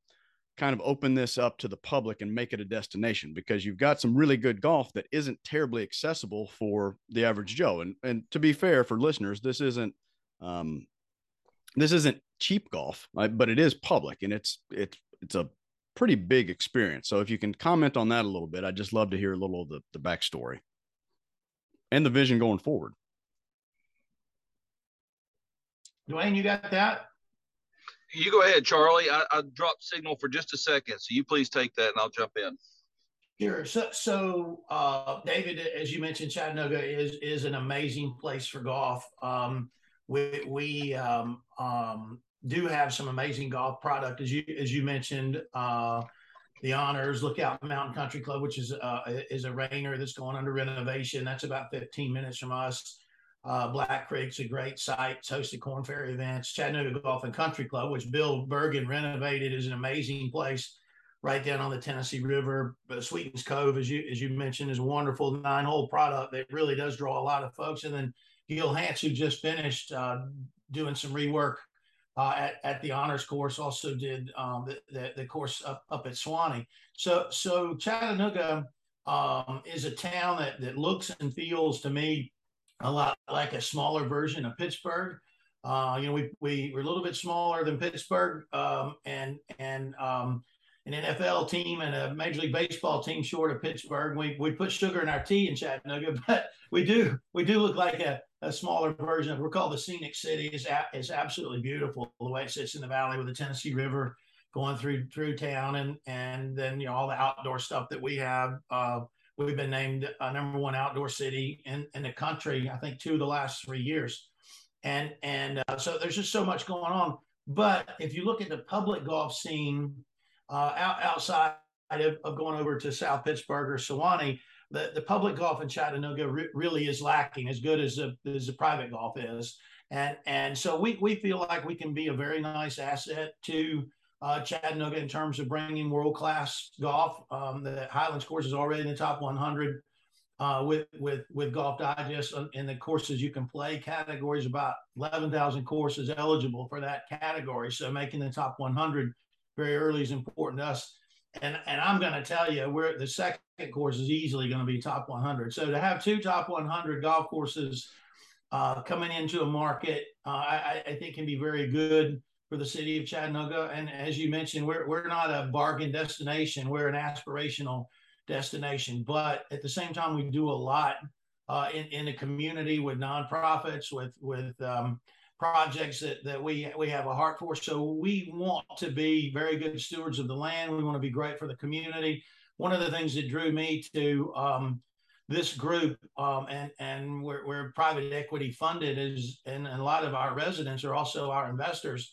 kind of open this up to the public and make it a destination because you've got some really good golf that isn't terribly accessible for the average Joe. And and to be fair for listeners, this isn't um, this isn't cheap golf, right? but it is public and it's it's it's a pretty big experience. So if you can comment on that a little bit, I'd just love to hear a little of the, the backstory and the vision going forward. Dwayne, you got that? You go ahead, Charlie. I, I dropped signal for just a second, so you please take that, and I'll jump in. Sure. So, so uh, David, as you mentioned, Chattanooga is is an amazing place for golf. Um, we we um, um, do have some amazing golf product, as you as you mentioned. Uh, the honors lookout mountain country club which is uh, is a Raynor that's going under renovation that's about 15 minutes from us uh, Black Creek's a great site. It's hosted Korn Ferry events. Chattanooga Golf and Country Club, which Bill Bergin renovated, is an amazing place right down on the Tennessee River. But Sweetens Cove, as you as you mentioned, is a wonderful nine-hole product that really does draw a lot of folks. And then Gil Hanse, who just finished uh, doing some rework uh, at, at the honors course, also did um, the, the, the course up, up at Sewanee. So so Chattanooga um, is a town that that looks and feels to me a lot like a smaller version of Pittsburgh. Uh, you know, we, we we're a little bit smaller than Pittsburgh, um, and and um, an NFL team and a Major League Baseball team short of Pittsburgh. We we put sugar in our tea in Chattanooga, but we do we do look like a, a smaller version of. We're called the Scenic City. is is absolutely beautiful the way it sits in the valley with the Tennessee River going through through town, and and then you know all the outdoor stuff that we have. Uh, We've been named a number one outdoor city in, in the country, I think, two of the last three years. And, and uh, so there's just so much going on. But if you look at the public golf scene uh, out, outside of, of, going over to South Pittsburg or Sewanee, the, the public golf in Chattanooga re- really is lacking as good as the, as the private golf is. And, and so we, we feel like we can be a very nice asset to uh, Chattanooga in terms of bringing world class golf. Um, the Highlands course is already in the top 100 uh, with with with Golf Digest in the courses you can play categories. About 11,000 courses eligible for that category. So making the top 100 very early is important to us. and and I'm going to tell you, we're the second course is easily going to be top 100. So to have two top 100 golf courses uh, coming into a market, uh, I, I think can be very good for the city of Chattanooga. And as you mentioned, we're we're not a bargain destination; we're an aspirational destination. But at the same time, we do a lot uh, in in the community with nonprofits, with with um, projects that, that we we have a heart for. So we want to be very good stewards of the land. We want to be great for the community. One of the things that drew me to um, this group, um, and and we're, we're, private equity funded, is and, and, a lot of our residents are also our investors.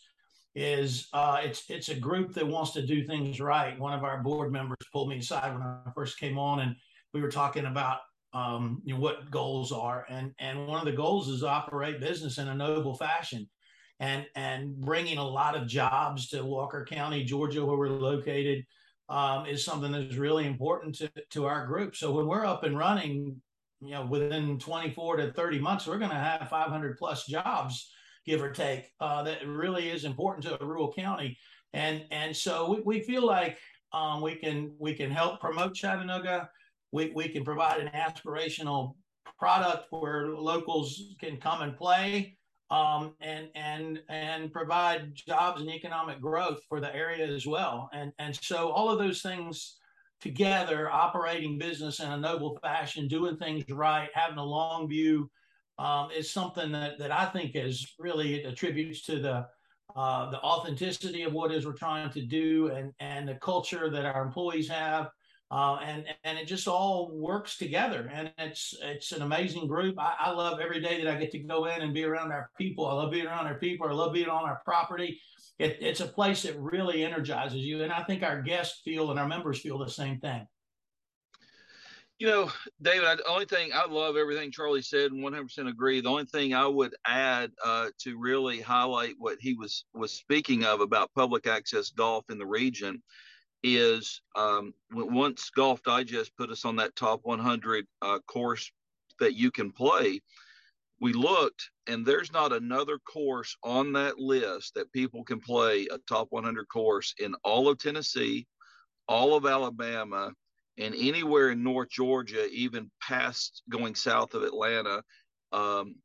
Is uh, it's it's a group that wants to do things right. One of our board members pulled me aside when I first came on, and we were talking about um, you know, what goals are. And, and one of the goals is operate business in a noble fashion and, and bringing a lot of jobs to Walker County, Georgia, where we're located, um, is something that's really important to, to our group. So when we're up and running, you know, within 24 to 30 months, we're going to have 500 plus jobs, give or take. Uh, that really is important to a rural county. And, and so we, we feel like um, we can we can help promote Chattanooga we, we can provide an aspirational product where locals can come and play um, and and and provide jobs and economic growth for the area as well. And and so all of those things together, operating business in a noble fashion, doing things right, having a long view, um, is something that that I think is really attributes to the uh, the authenticity of what is we're trying to do and and the culture that our employees have uh, and and it just all works together. And it's it's an amazing group. I, I, love every day that I get to go in and be around our people. I love being around our people. I love being on our property. It, it's a place that really energizes you, and I think our guests feel and our members feel the same thing. You know, David, the only thing I love everything Charlie said and 100% agree. The only thing I would add uh, to really highlight what he was was speaking of about public access golf in the region is um, once Golf Digest put us on that top 100 uh, course that you can play, we looked and there's not another course on that list that people can play a top 100 course in all of Tennessee, all of Alabama, and anywhere in North Georgia, even past going south of Atlanta. Um,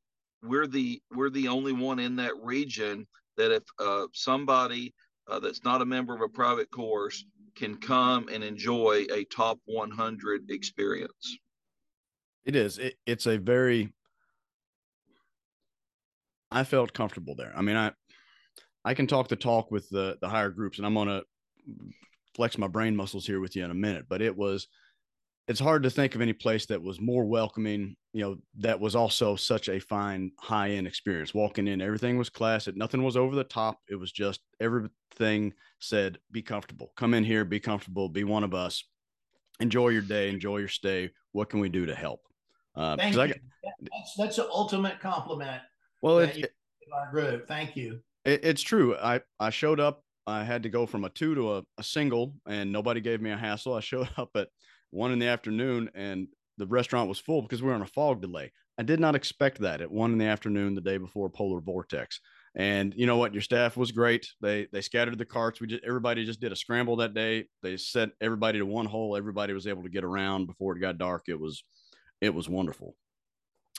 we're the we're the only one in that region that if uh, somebody uh, that's not a member of a private course can come and enjoy a top 100 experience. It is. It, it's a very. I felt comfortable there. I mean, I, I can talk the talk with the the higher groups, and I'm gonna flex my brain muscles here with you in a minute. But it was, it's hard to think of any place that was more welcoming. You know, that was also such a fine high end experience. Walking in, everything was classic. Nothing was over the top. It was just everything said, be comfortable. Come in here, be comfortable, be one of us. Enjoy your day, enjoy your stay. What can we do to help? Uh, Thank you. I, that's that's an ultimate compliment. Well, it's it, our group. Thank you. It, it's true. I I showed up. I had to go from a two to a, a single, and nobody gave me a hassle. I showed up at one in the afternoon, and the restaurant was full because we were on a fog delay. I did not expect that at one in the afternoon the day before polar vortex. And you know what? Your staff was great. They they scattered the carts. We just everybody just did a scramble that day. They sent everybody to one hole. Everybody was able to get around before it got dark. It was it was wonderful.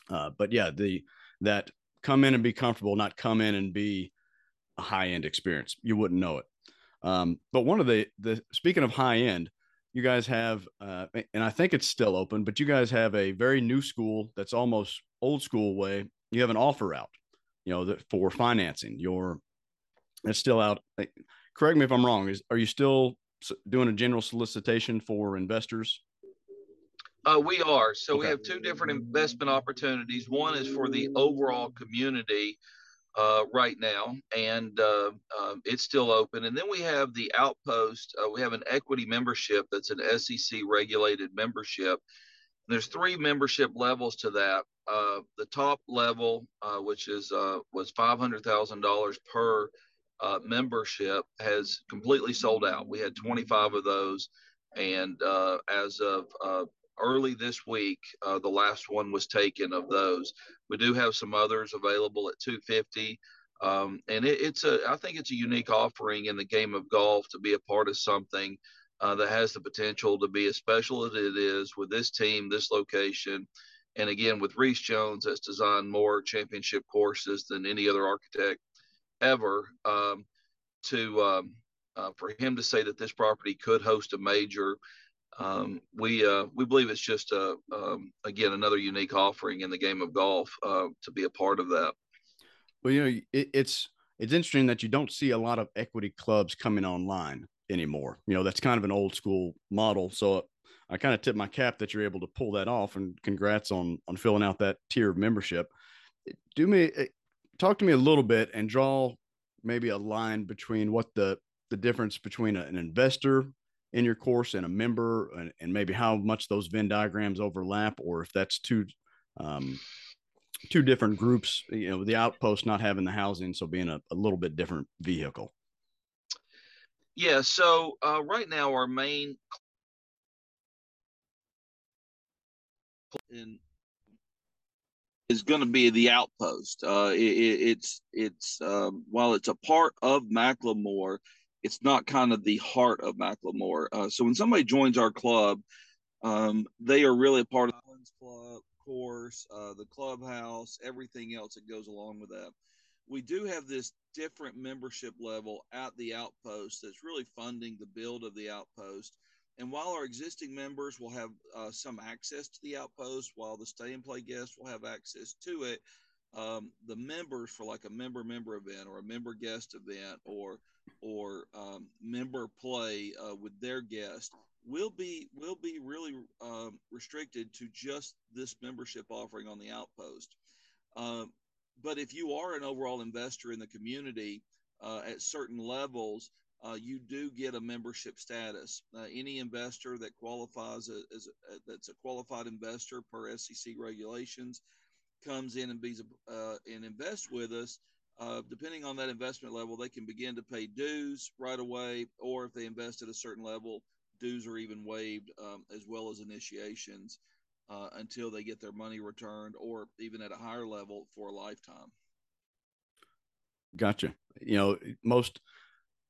Uh, but yeah, the that come in and be comfortable, not come in and be a high end experience. You wouldn't know it. Um, but one of the the speaking of high end, you guys have, uh, and I think it's still open, but you guys have a very new school that's almost old school way. You have an offer out you know, that for financing. Your it's still out. Correct me if I'm wrong. Is are you still doing a general solicitation for investors? Uh, we are. So okay. we have two different investment opportunities. One is for the overall community uh, right now, and uh, um, it's still open. And then we have the outpost. Uh, we have an equity membership that's an SEC regulated membership. There's three membership levels to that. Uh, the top level, uh, which is uh, was five hundred thousand dollars per uh, membership, has completely sold out. We had 25 of those, and uh, as of uh, early this week, the last one was taken of those. We do have some others available at 250. Um, and it, it's a, I think it's a unique offering in the game of golf to be a part of something uh, that has the potential to be as special as it is with this team, this location. And again, with Rees Jones, that's designed more championship courses than any other architect ever. Um, to um, uh, for him to say that this property could host a major, um, we uh, we believe it's just a um, again another unique offering in the game of golf uh, to be a part of that. Well, you know, it, it's it's interesting that you don't see a lot of equity clubs coming online anymore. You know, that's kind of an old school model. So I kind of tip my cap that you're able to pull that off, and congrats on on filling out that tier of membership. Do me eh, talk to me a little bit and draw maybe a line between what the the difference between an investor in your course and a member and, and maybe how much those venn diagrams overlap or if that's two um, two different groups you know the outpost not having the housing so being a, a little bit different vehicle yeah so uh, right now our main in is going to be the outpost. Uh, it, it's it's um, while it's a part of McLemore, it's not kind of the heart of McLemore. Uh, so when somebody joins our club, um, they are really a part of the Club course, uh, the clubhouse, everything else that goes along with that. We do have this different membership level at the outpost that's really funding the build of the outpost. And while our existing members will have uh, some access to the outpost, while the stay and play guests will have access to it, um, the members for like a member member event or a member guest event or or um, member play uh, with their guest will be will be really um, restricted to just this membership offering on the outpost. Uh, but if you are an overall investor in the community uh, at certain levels, uh, you do get a membership status. Uh, any investor that qualifies as a, that's a qualified investor per SEC regulations comes in and be uh, and invest with us. Uh, depending on that investment level, they can begin to pay dues right away, or if they invest at a certain level, dues are even waived um, as well as initiations uh, until they get their money returned, or even at a higher level for a lifetime. Gotcha. You know, most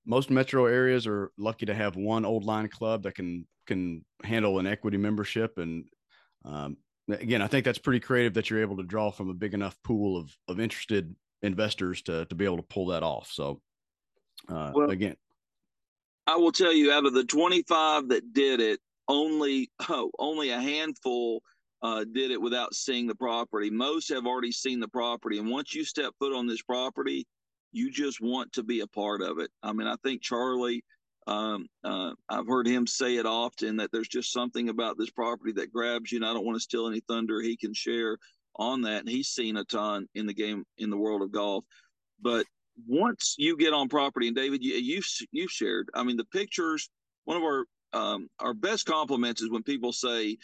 most metro areas are lucky to have one old line club that can can handle an equity membership and um, again i think that's pretty creative that you're able to draw from a big enough pool of of interested investors to to be able to pull that off. So uh, well, again. I will tell you out of the 25 that did it only oh, only a handful uh, did it without seeing the property. Most have already seen the property and once you step foot on this property you just want to be a part of it. I mean, I think Charlie, um, uh, I've heard him say it often that there's just something about this property that grabs you, and I don't want to steal any thunder he can share on that. And he's seen a ton in the game in the world of golf. But once you get on property, and David, you you you've shared. I mean, the pictures. One of our um, our best compliments is when people say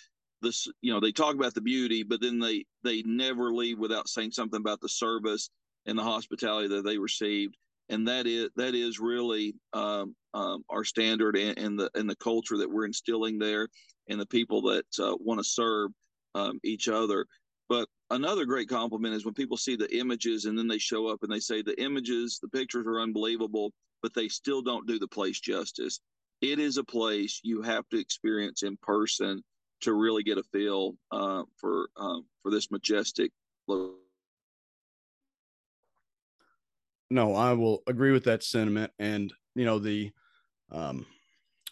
this. You know, they talk about the beauty, but then they they never leave without saying something about the service and the hospitality that they received. And that is that is really um, um, our standard and, and, the and the culture that we're instilling there, and the people that uh, want to serve um, each other. Another great compliment is when people see the images and then they show up and they say the images, the pictures are unbelievable, but they still don't do the place justice. It is a place you have to experience in person to really get a feel uh, for um, for this majestic location no, I will agree with that sentiment. And you know the, um,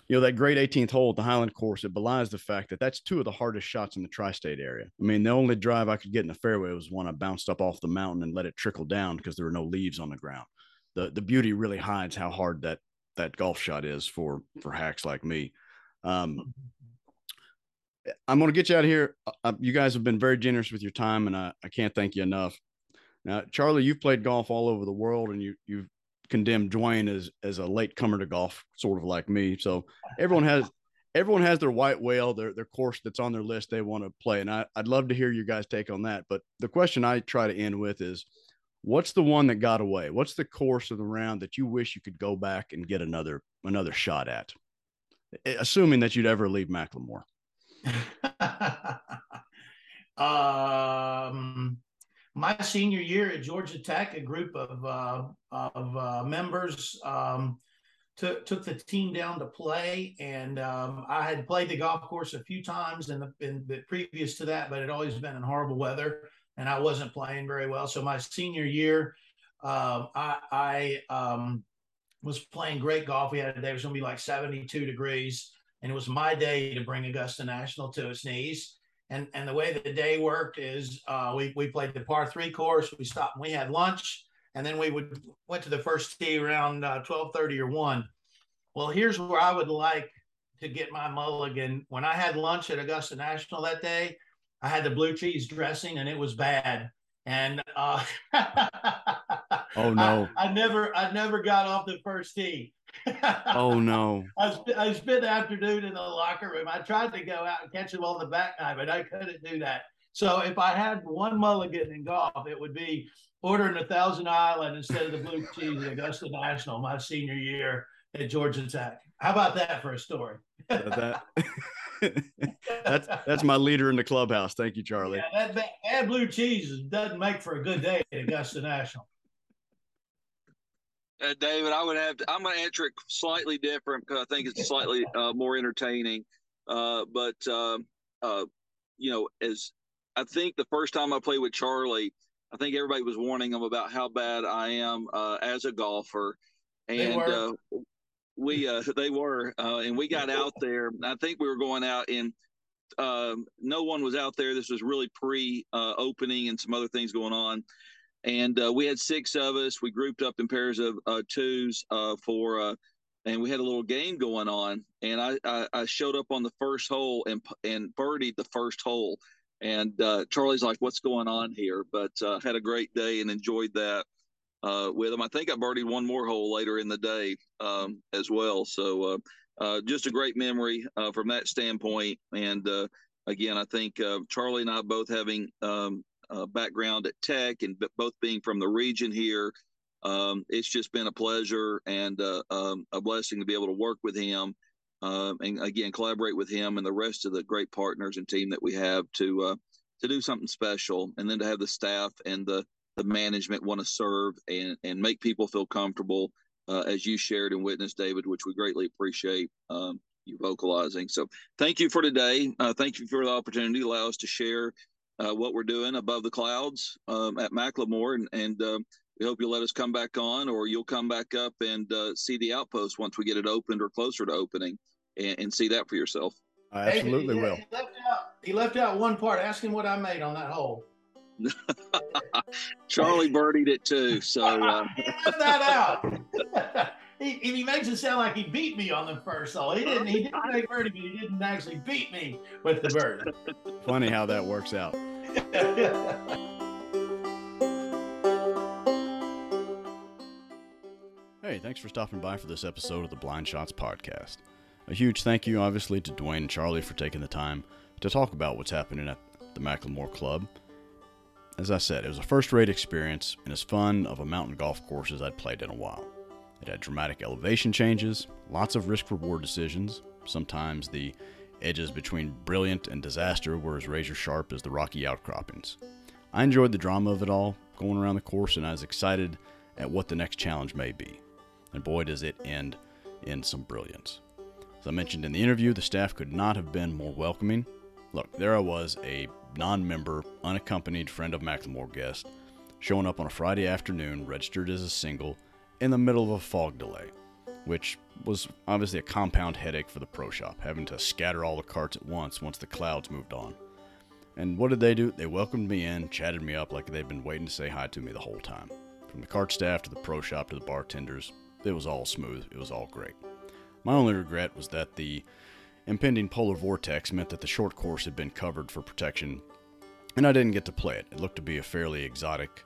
you know that great 18th hole at the Highland Course, it belies the fact that that's two of the hardest shots in the tri-state area. I mean, the only drive I could get in the fairway was one I bounced up off the mountain and let it trickle down because there were no leaves on the ground. The the beauty really hides how hard that that golf shot is for for hacks like me. Um, I'm going to get you out of here. Uh, you guys have been very generous with your time, and I, I can't thank you enough. Now, Charlie, you've played golf all over the world, and you you've condemned Dwayne as as a late comer to golf, sort of like me. So everyone has everyone has their white whale, their their course that's on their list they want to play, and I, I'd love to hear you guys take on that. But the question I try to end with is, what's the one that got away? What's the course of the round that you wish you could go back and get another another shot at, assuming that you'd ever leave McLemore? um my senior year at Georgia Tech, a group of uh, of uh, members um, took took the team down to play, and um, I had played the golf course a few times in the, in the previous to that, but it always been in horrible weather, and I wasn't playing very well. So my senior year, um, I, I um, was playing great golf. We had a day it was going to be like 72 degrees, and it was my day to bring Augusta National to its knees. And and the way the day worked is uh, we we played the par three course. We stopped and we had lunch, and then we would went to the first tee around uh, 12:30 or one. Well, here's where I would like to get my mulligan. When I had lunch at Augusta National that day, I had the blue cheese dressing, and it was bad. And uh, oh no, I, I never I never got off the first tee oh no! I, sp- I spent the afternoon in the locker room. I tried to go out and catch him on the back nine, but I couldn't do that. So if I had one mulligan in golf, it would be ordering a Thousand Island instead of the blue cheese at Augusta National my senior year at Georgia Tech. How about that for a story? that, that's that's my leader in the clubhouse. Thank you, Charlie. Yeah, that bad blue cheese doesn't make for a good day at Augusta National uh, David, I would have. To, I'm going to answer it slightly different because I think it's slightly uh, more entertaining. Uh, but um, uh, you know, as I think the first time I played with Charlie, I think everybody was warning him about how bad I am uh, as a golfer, and uh, we they were, and we got out there. I think we were going out and. Um, no one was out there. This was really pre-opening and some other things going on and uh, we had six of us. We grouped up in pairs of uh, twos uh, for, uh, and we had a little game going on. And I, I, I, showed up on the first hole and and birdied the first hole. And uh, Charlie's like, "What's going on here?" But uh, had a great day and enjoyed that with him. I think I birdied one more hole later in the day um, as well. So just a great memory from that standpoint. And again, I think Charlie and I both having um, uh, background at Tech and both being from the region here. Um, it's just been a pleasure and uh, um, a blessing to be able to work with him uh, and again collaborate with him and the rest of the great partners and team that we have to uh, to do something special and then to have the staff and the the management want to serve and and make people feel comfortable uh, as you shared and witnessed David which we greatly appreciate um, you vocalizing so thank you for today uh, thank you for the opportunity to allow us to share uh, what we're doing above the clouds um, at McLemore, and, and uh, we hope you'll let us come back on, or you'll come back up and uh, see the outpost once we get it opened or closer to opening, and, and see that for yourself. I absolutely hey, will. He left, out, he left out one part. Ask him what I made on that hole. Charlie birdied it too, so uh... he left that out. he, he makes it sound like he beat me on the first hole. He didn't. He didn't make birdie, but he didn't actually beat me with the bird. Funny how that works out. hey, thanks for stopping by for this episode of the Blind Shots podcast. A huge thank you, obviously, to Dwayne and Charlie for taking the time to talk about what's happening at the McLemore Club. As I said, it was a first rate experience and as fun of a mountain golf course as I'd played in a while. It had dramatic elevation changes, lots of risk reward decisions. Sometimes the edges between brilliant and disaster were as razor sharp as the rocky outcroppings. I enjoyed the drama of it all, going around the course, and I was excited at what the next challenge may be. And boy, does it end in some brilliance. As I mentioned in the interview, the staff could not have been more welcoming. Look, there I was, a non member, unaccompanied friend of McLemore guest, showing up on a Friday afternoon, registered as a single, in the middle of a fog delay, which was obviously a compound headache for the pro shop, having to scatter all the carts at once once the clouds moved on. And what did they do? They welcomed me in, chatted me up like they'd been waiting to say hi to me the whole time. From the cart staff to the pro shop to the bartenders, it was all smooth, it was all great. My only regret was that the impending polar vortex meant that the short course had been covered for protection, and I didn't get to play it. It looked to be a fairly exotic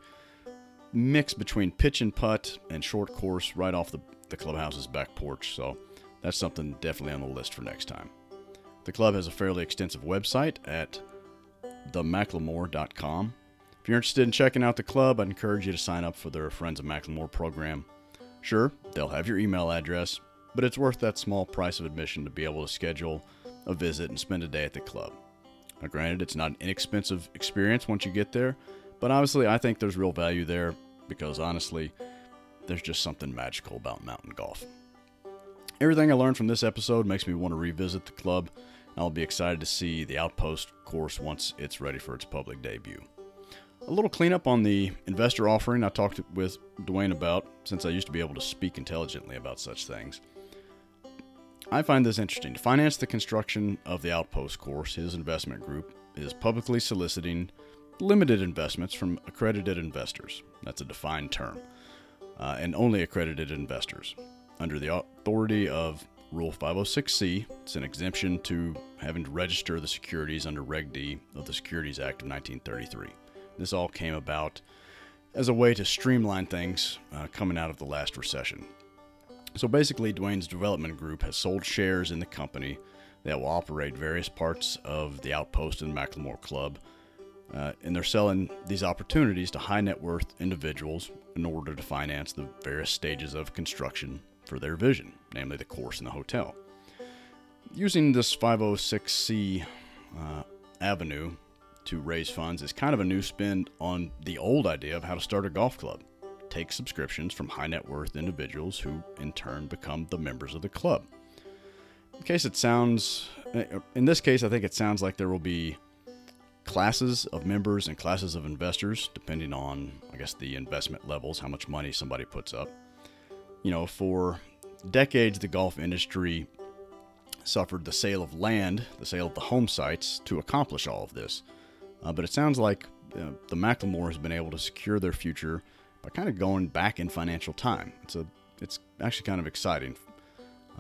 mix between pitch and putt and short course right off the, the clubhouse's back porch, so that's something definitely on the list for next time. The club has a fairly extensive website at themclemore.com. If you're interested in checking out the club, I'd encourage you to sign up for their Friends of McLemore program. Sure, they'll have your email address, but it's worth that small price of admission to be able to schedule a visit and spend a day at the club. Now, granted, it's not an inexpensive experience once you get there, but obviously, I think there's real value there because honestly, there's just something magical about mountain golf. Everything I learned from this episode makes me want to revisit the club, and I'll be excited to see the Outpost course once it's ready for its public debut. A little cleanup on the investor offering I talked with Dwayne about, since I used to be able to speak intelligently about such things. I find this interesting. To finance the construction of the Outpost course, his investment group is publicly soliciting limited investments from accredited investors. That's a defined term. Uh, and only accredited investors. Under the authority of Rule 506C, it's an exemption to having to register the securities under Reg D of the Securities Act of 1933. This all came about as a way to streamline things uh, coming out of the last recession. So basically, Dwayne's development group has sold shares in the company that will operate various parts of the Outpost and McLemore Club. Uh, and they're selling these opportunities to high net worth individuals in order to finance the various stages of construction for their vision, namely the course and the hotel. Using this 506c uh, avenue to raise funds is kind of a new spin on the old idea of how to start a golf club. Take subscriptions from high net worth individuals who, in turn, become the members of the club. In case it sounds, in this case, I think it sounds like there will be classes of members and classes of investors, depending on, I guess, the investment levels, how much money somebody puts up. You know, for decades, the golf industry suffered the sale of land, the sale of the home sites, to accomplish all of this. Uh, but it sounds like uh, the McLemore has been able to secure their future by kind of going back in financial time. It's a, it's actually kind of exciting.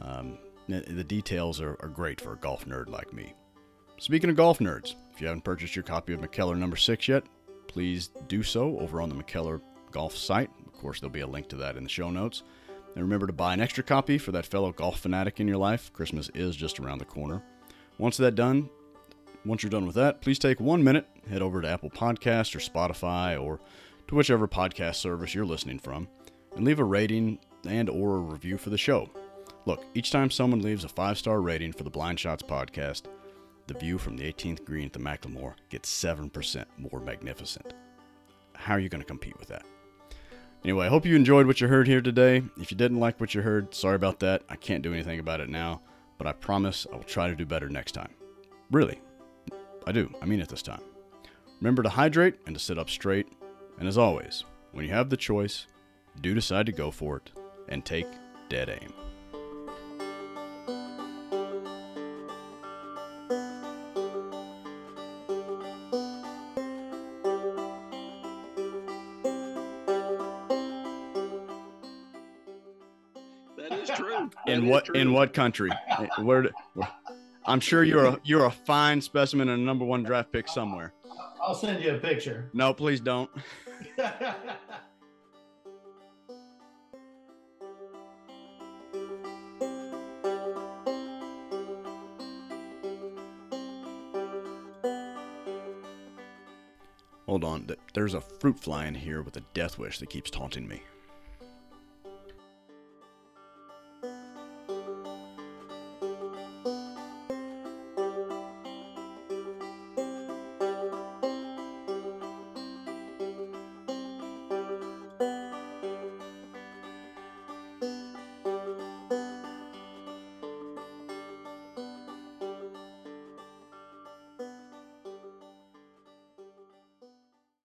Um, the details are, are great for a golf nerd like me. Speaking of golf nerds, if you haven't purchased your copy of McKellar number six yet, please do so over on the McKellar Golf site. Of course, there'll be a link to that in the show notes. And remember to buy an extra copy for that fellow golf fanatic in your life. Christmas is just around the corner. Once that done, once you're done with that, please take one minute, head over to Apple Podcasts or Spotify or to whichever podcast service you're listening from, and leave a rating and or a review for the show. Look, each time someone leaves a five-star rating for the Blind Shots podcast, the view from the 18th green at the McLemore gets 7% more magnificent. How are you going to compete with that? Anyway, I hope you enjoyed what you heard here today. If you didn't like what you heard, sorry about that. I can't do anything about it now, but I promise I will try to do better next time. Really, I do. I mean it this time. Remember to hydrate and to sit up straight. And as always, when you have the choice, do decide to go for it and take dead aim. What true. in what country? Eh, where? where I'm sure you're a you're a fine specimen and a number one draft pick somewhere. I'll send you a picture. No, please don't. Hold on. There's a fruit fly in here with a death wish that keeps taunting me.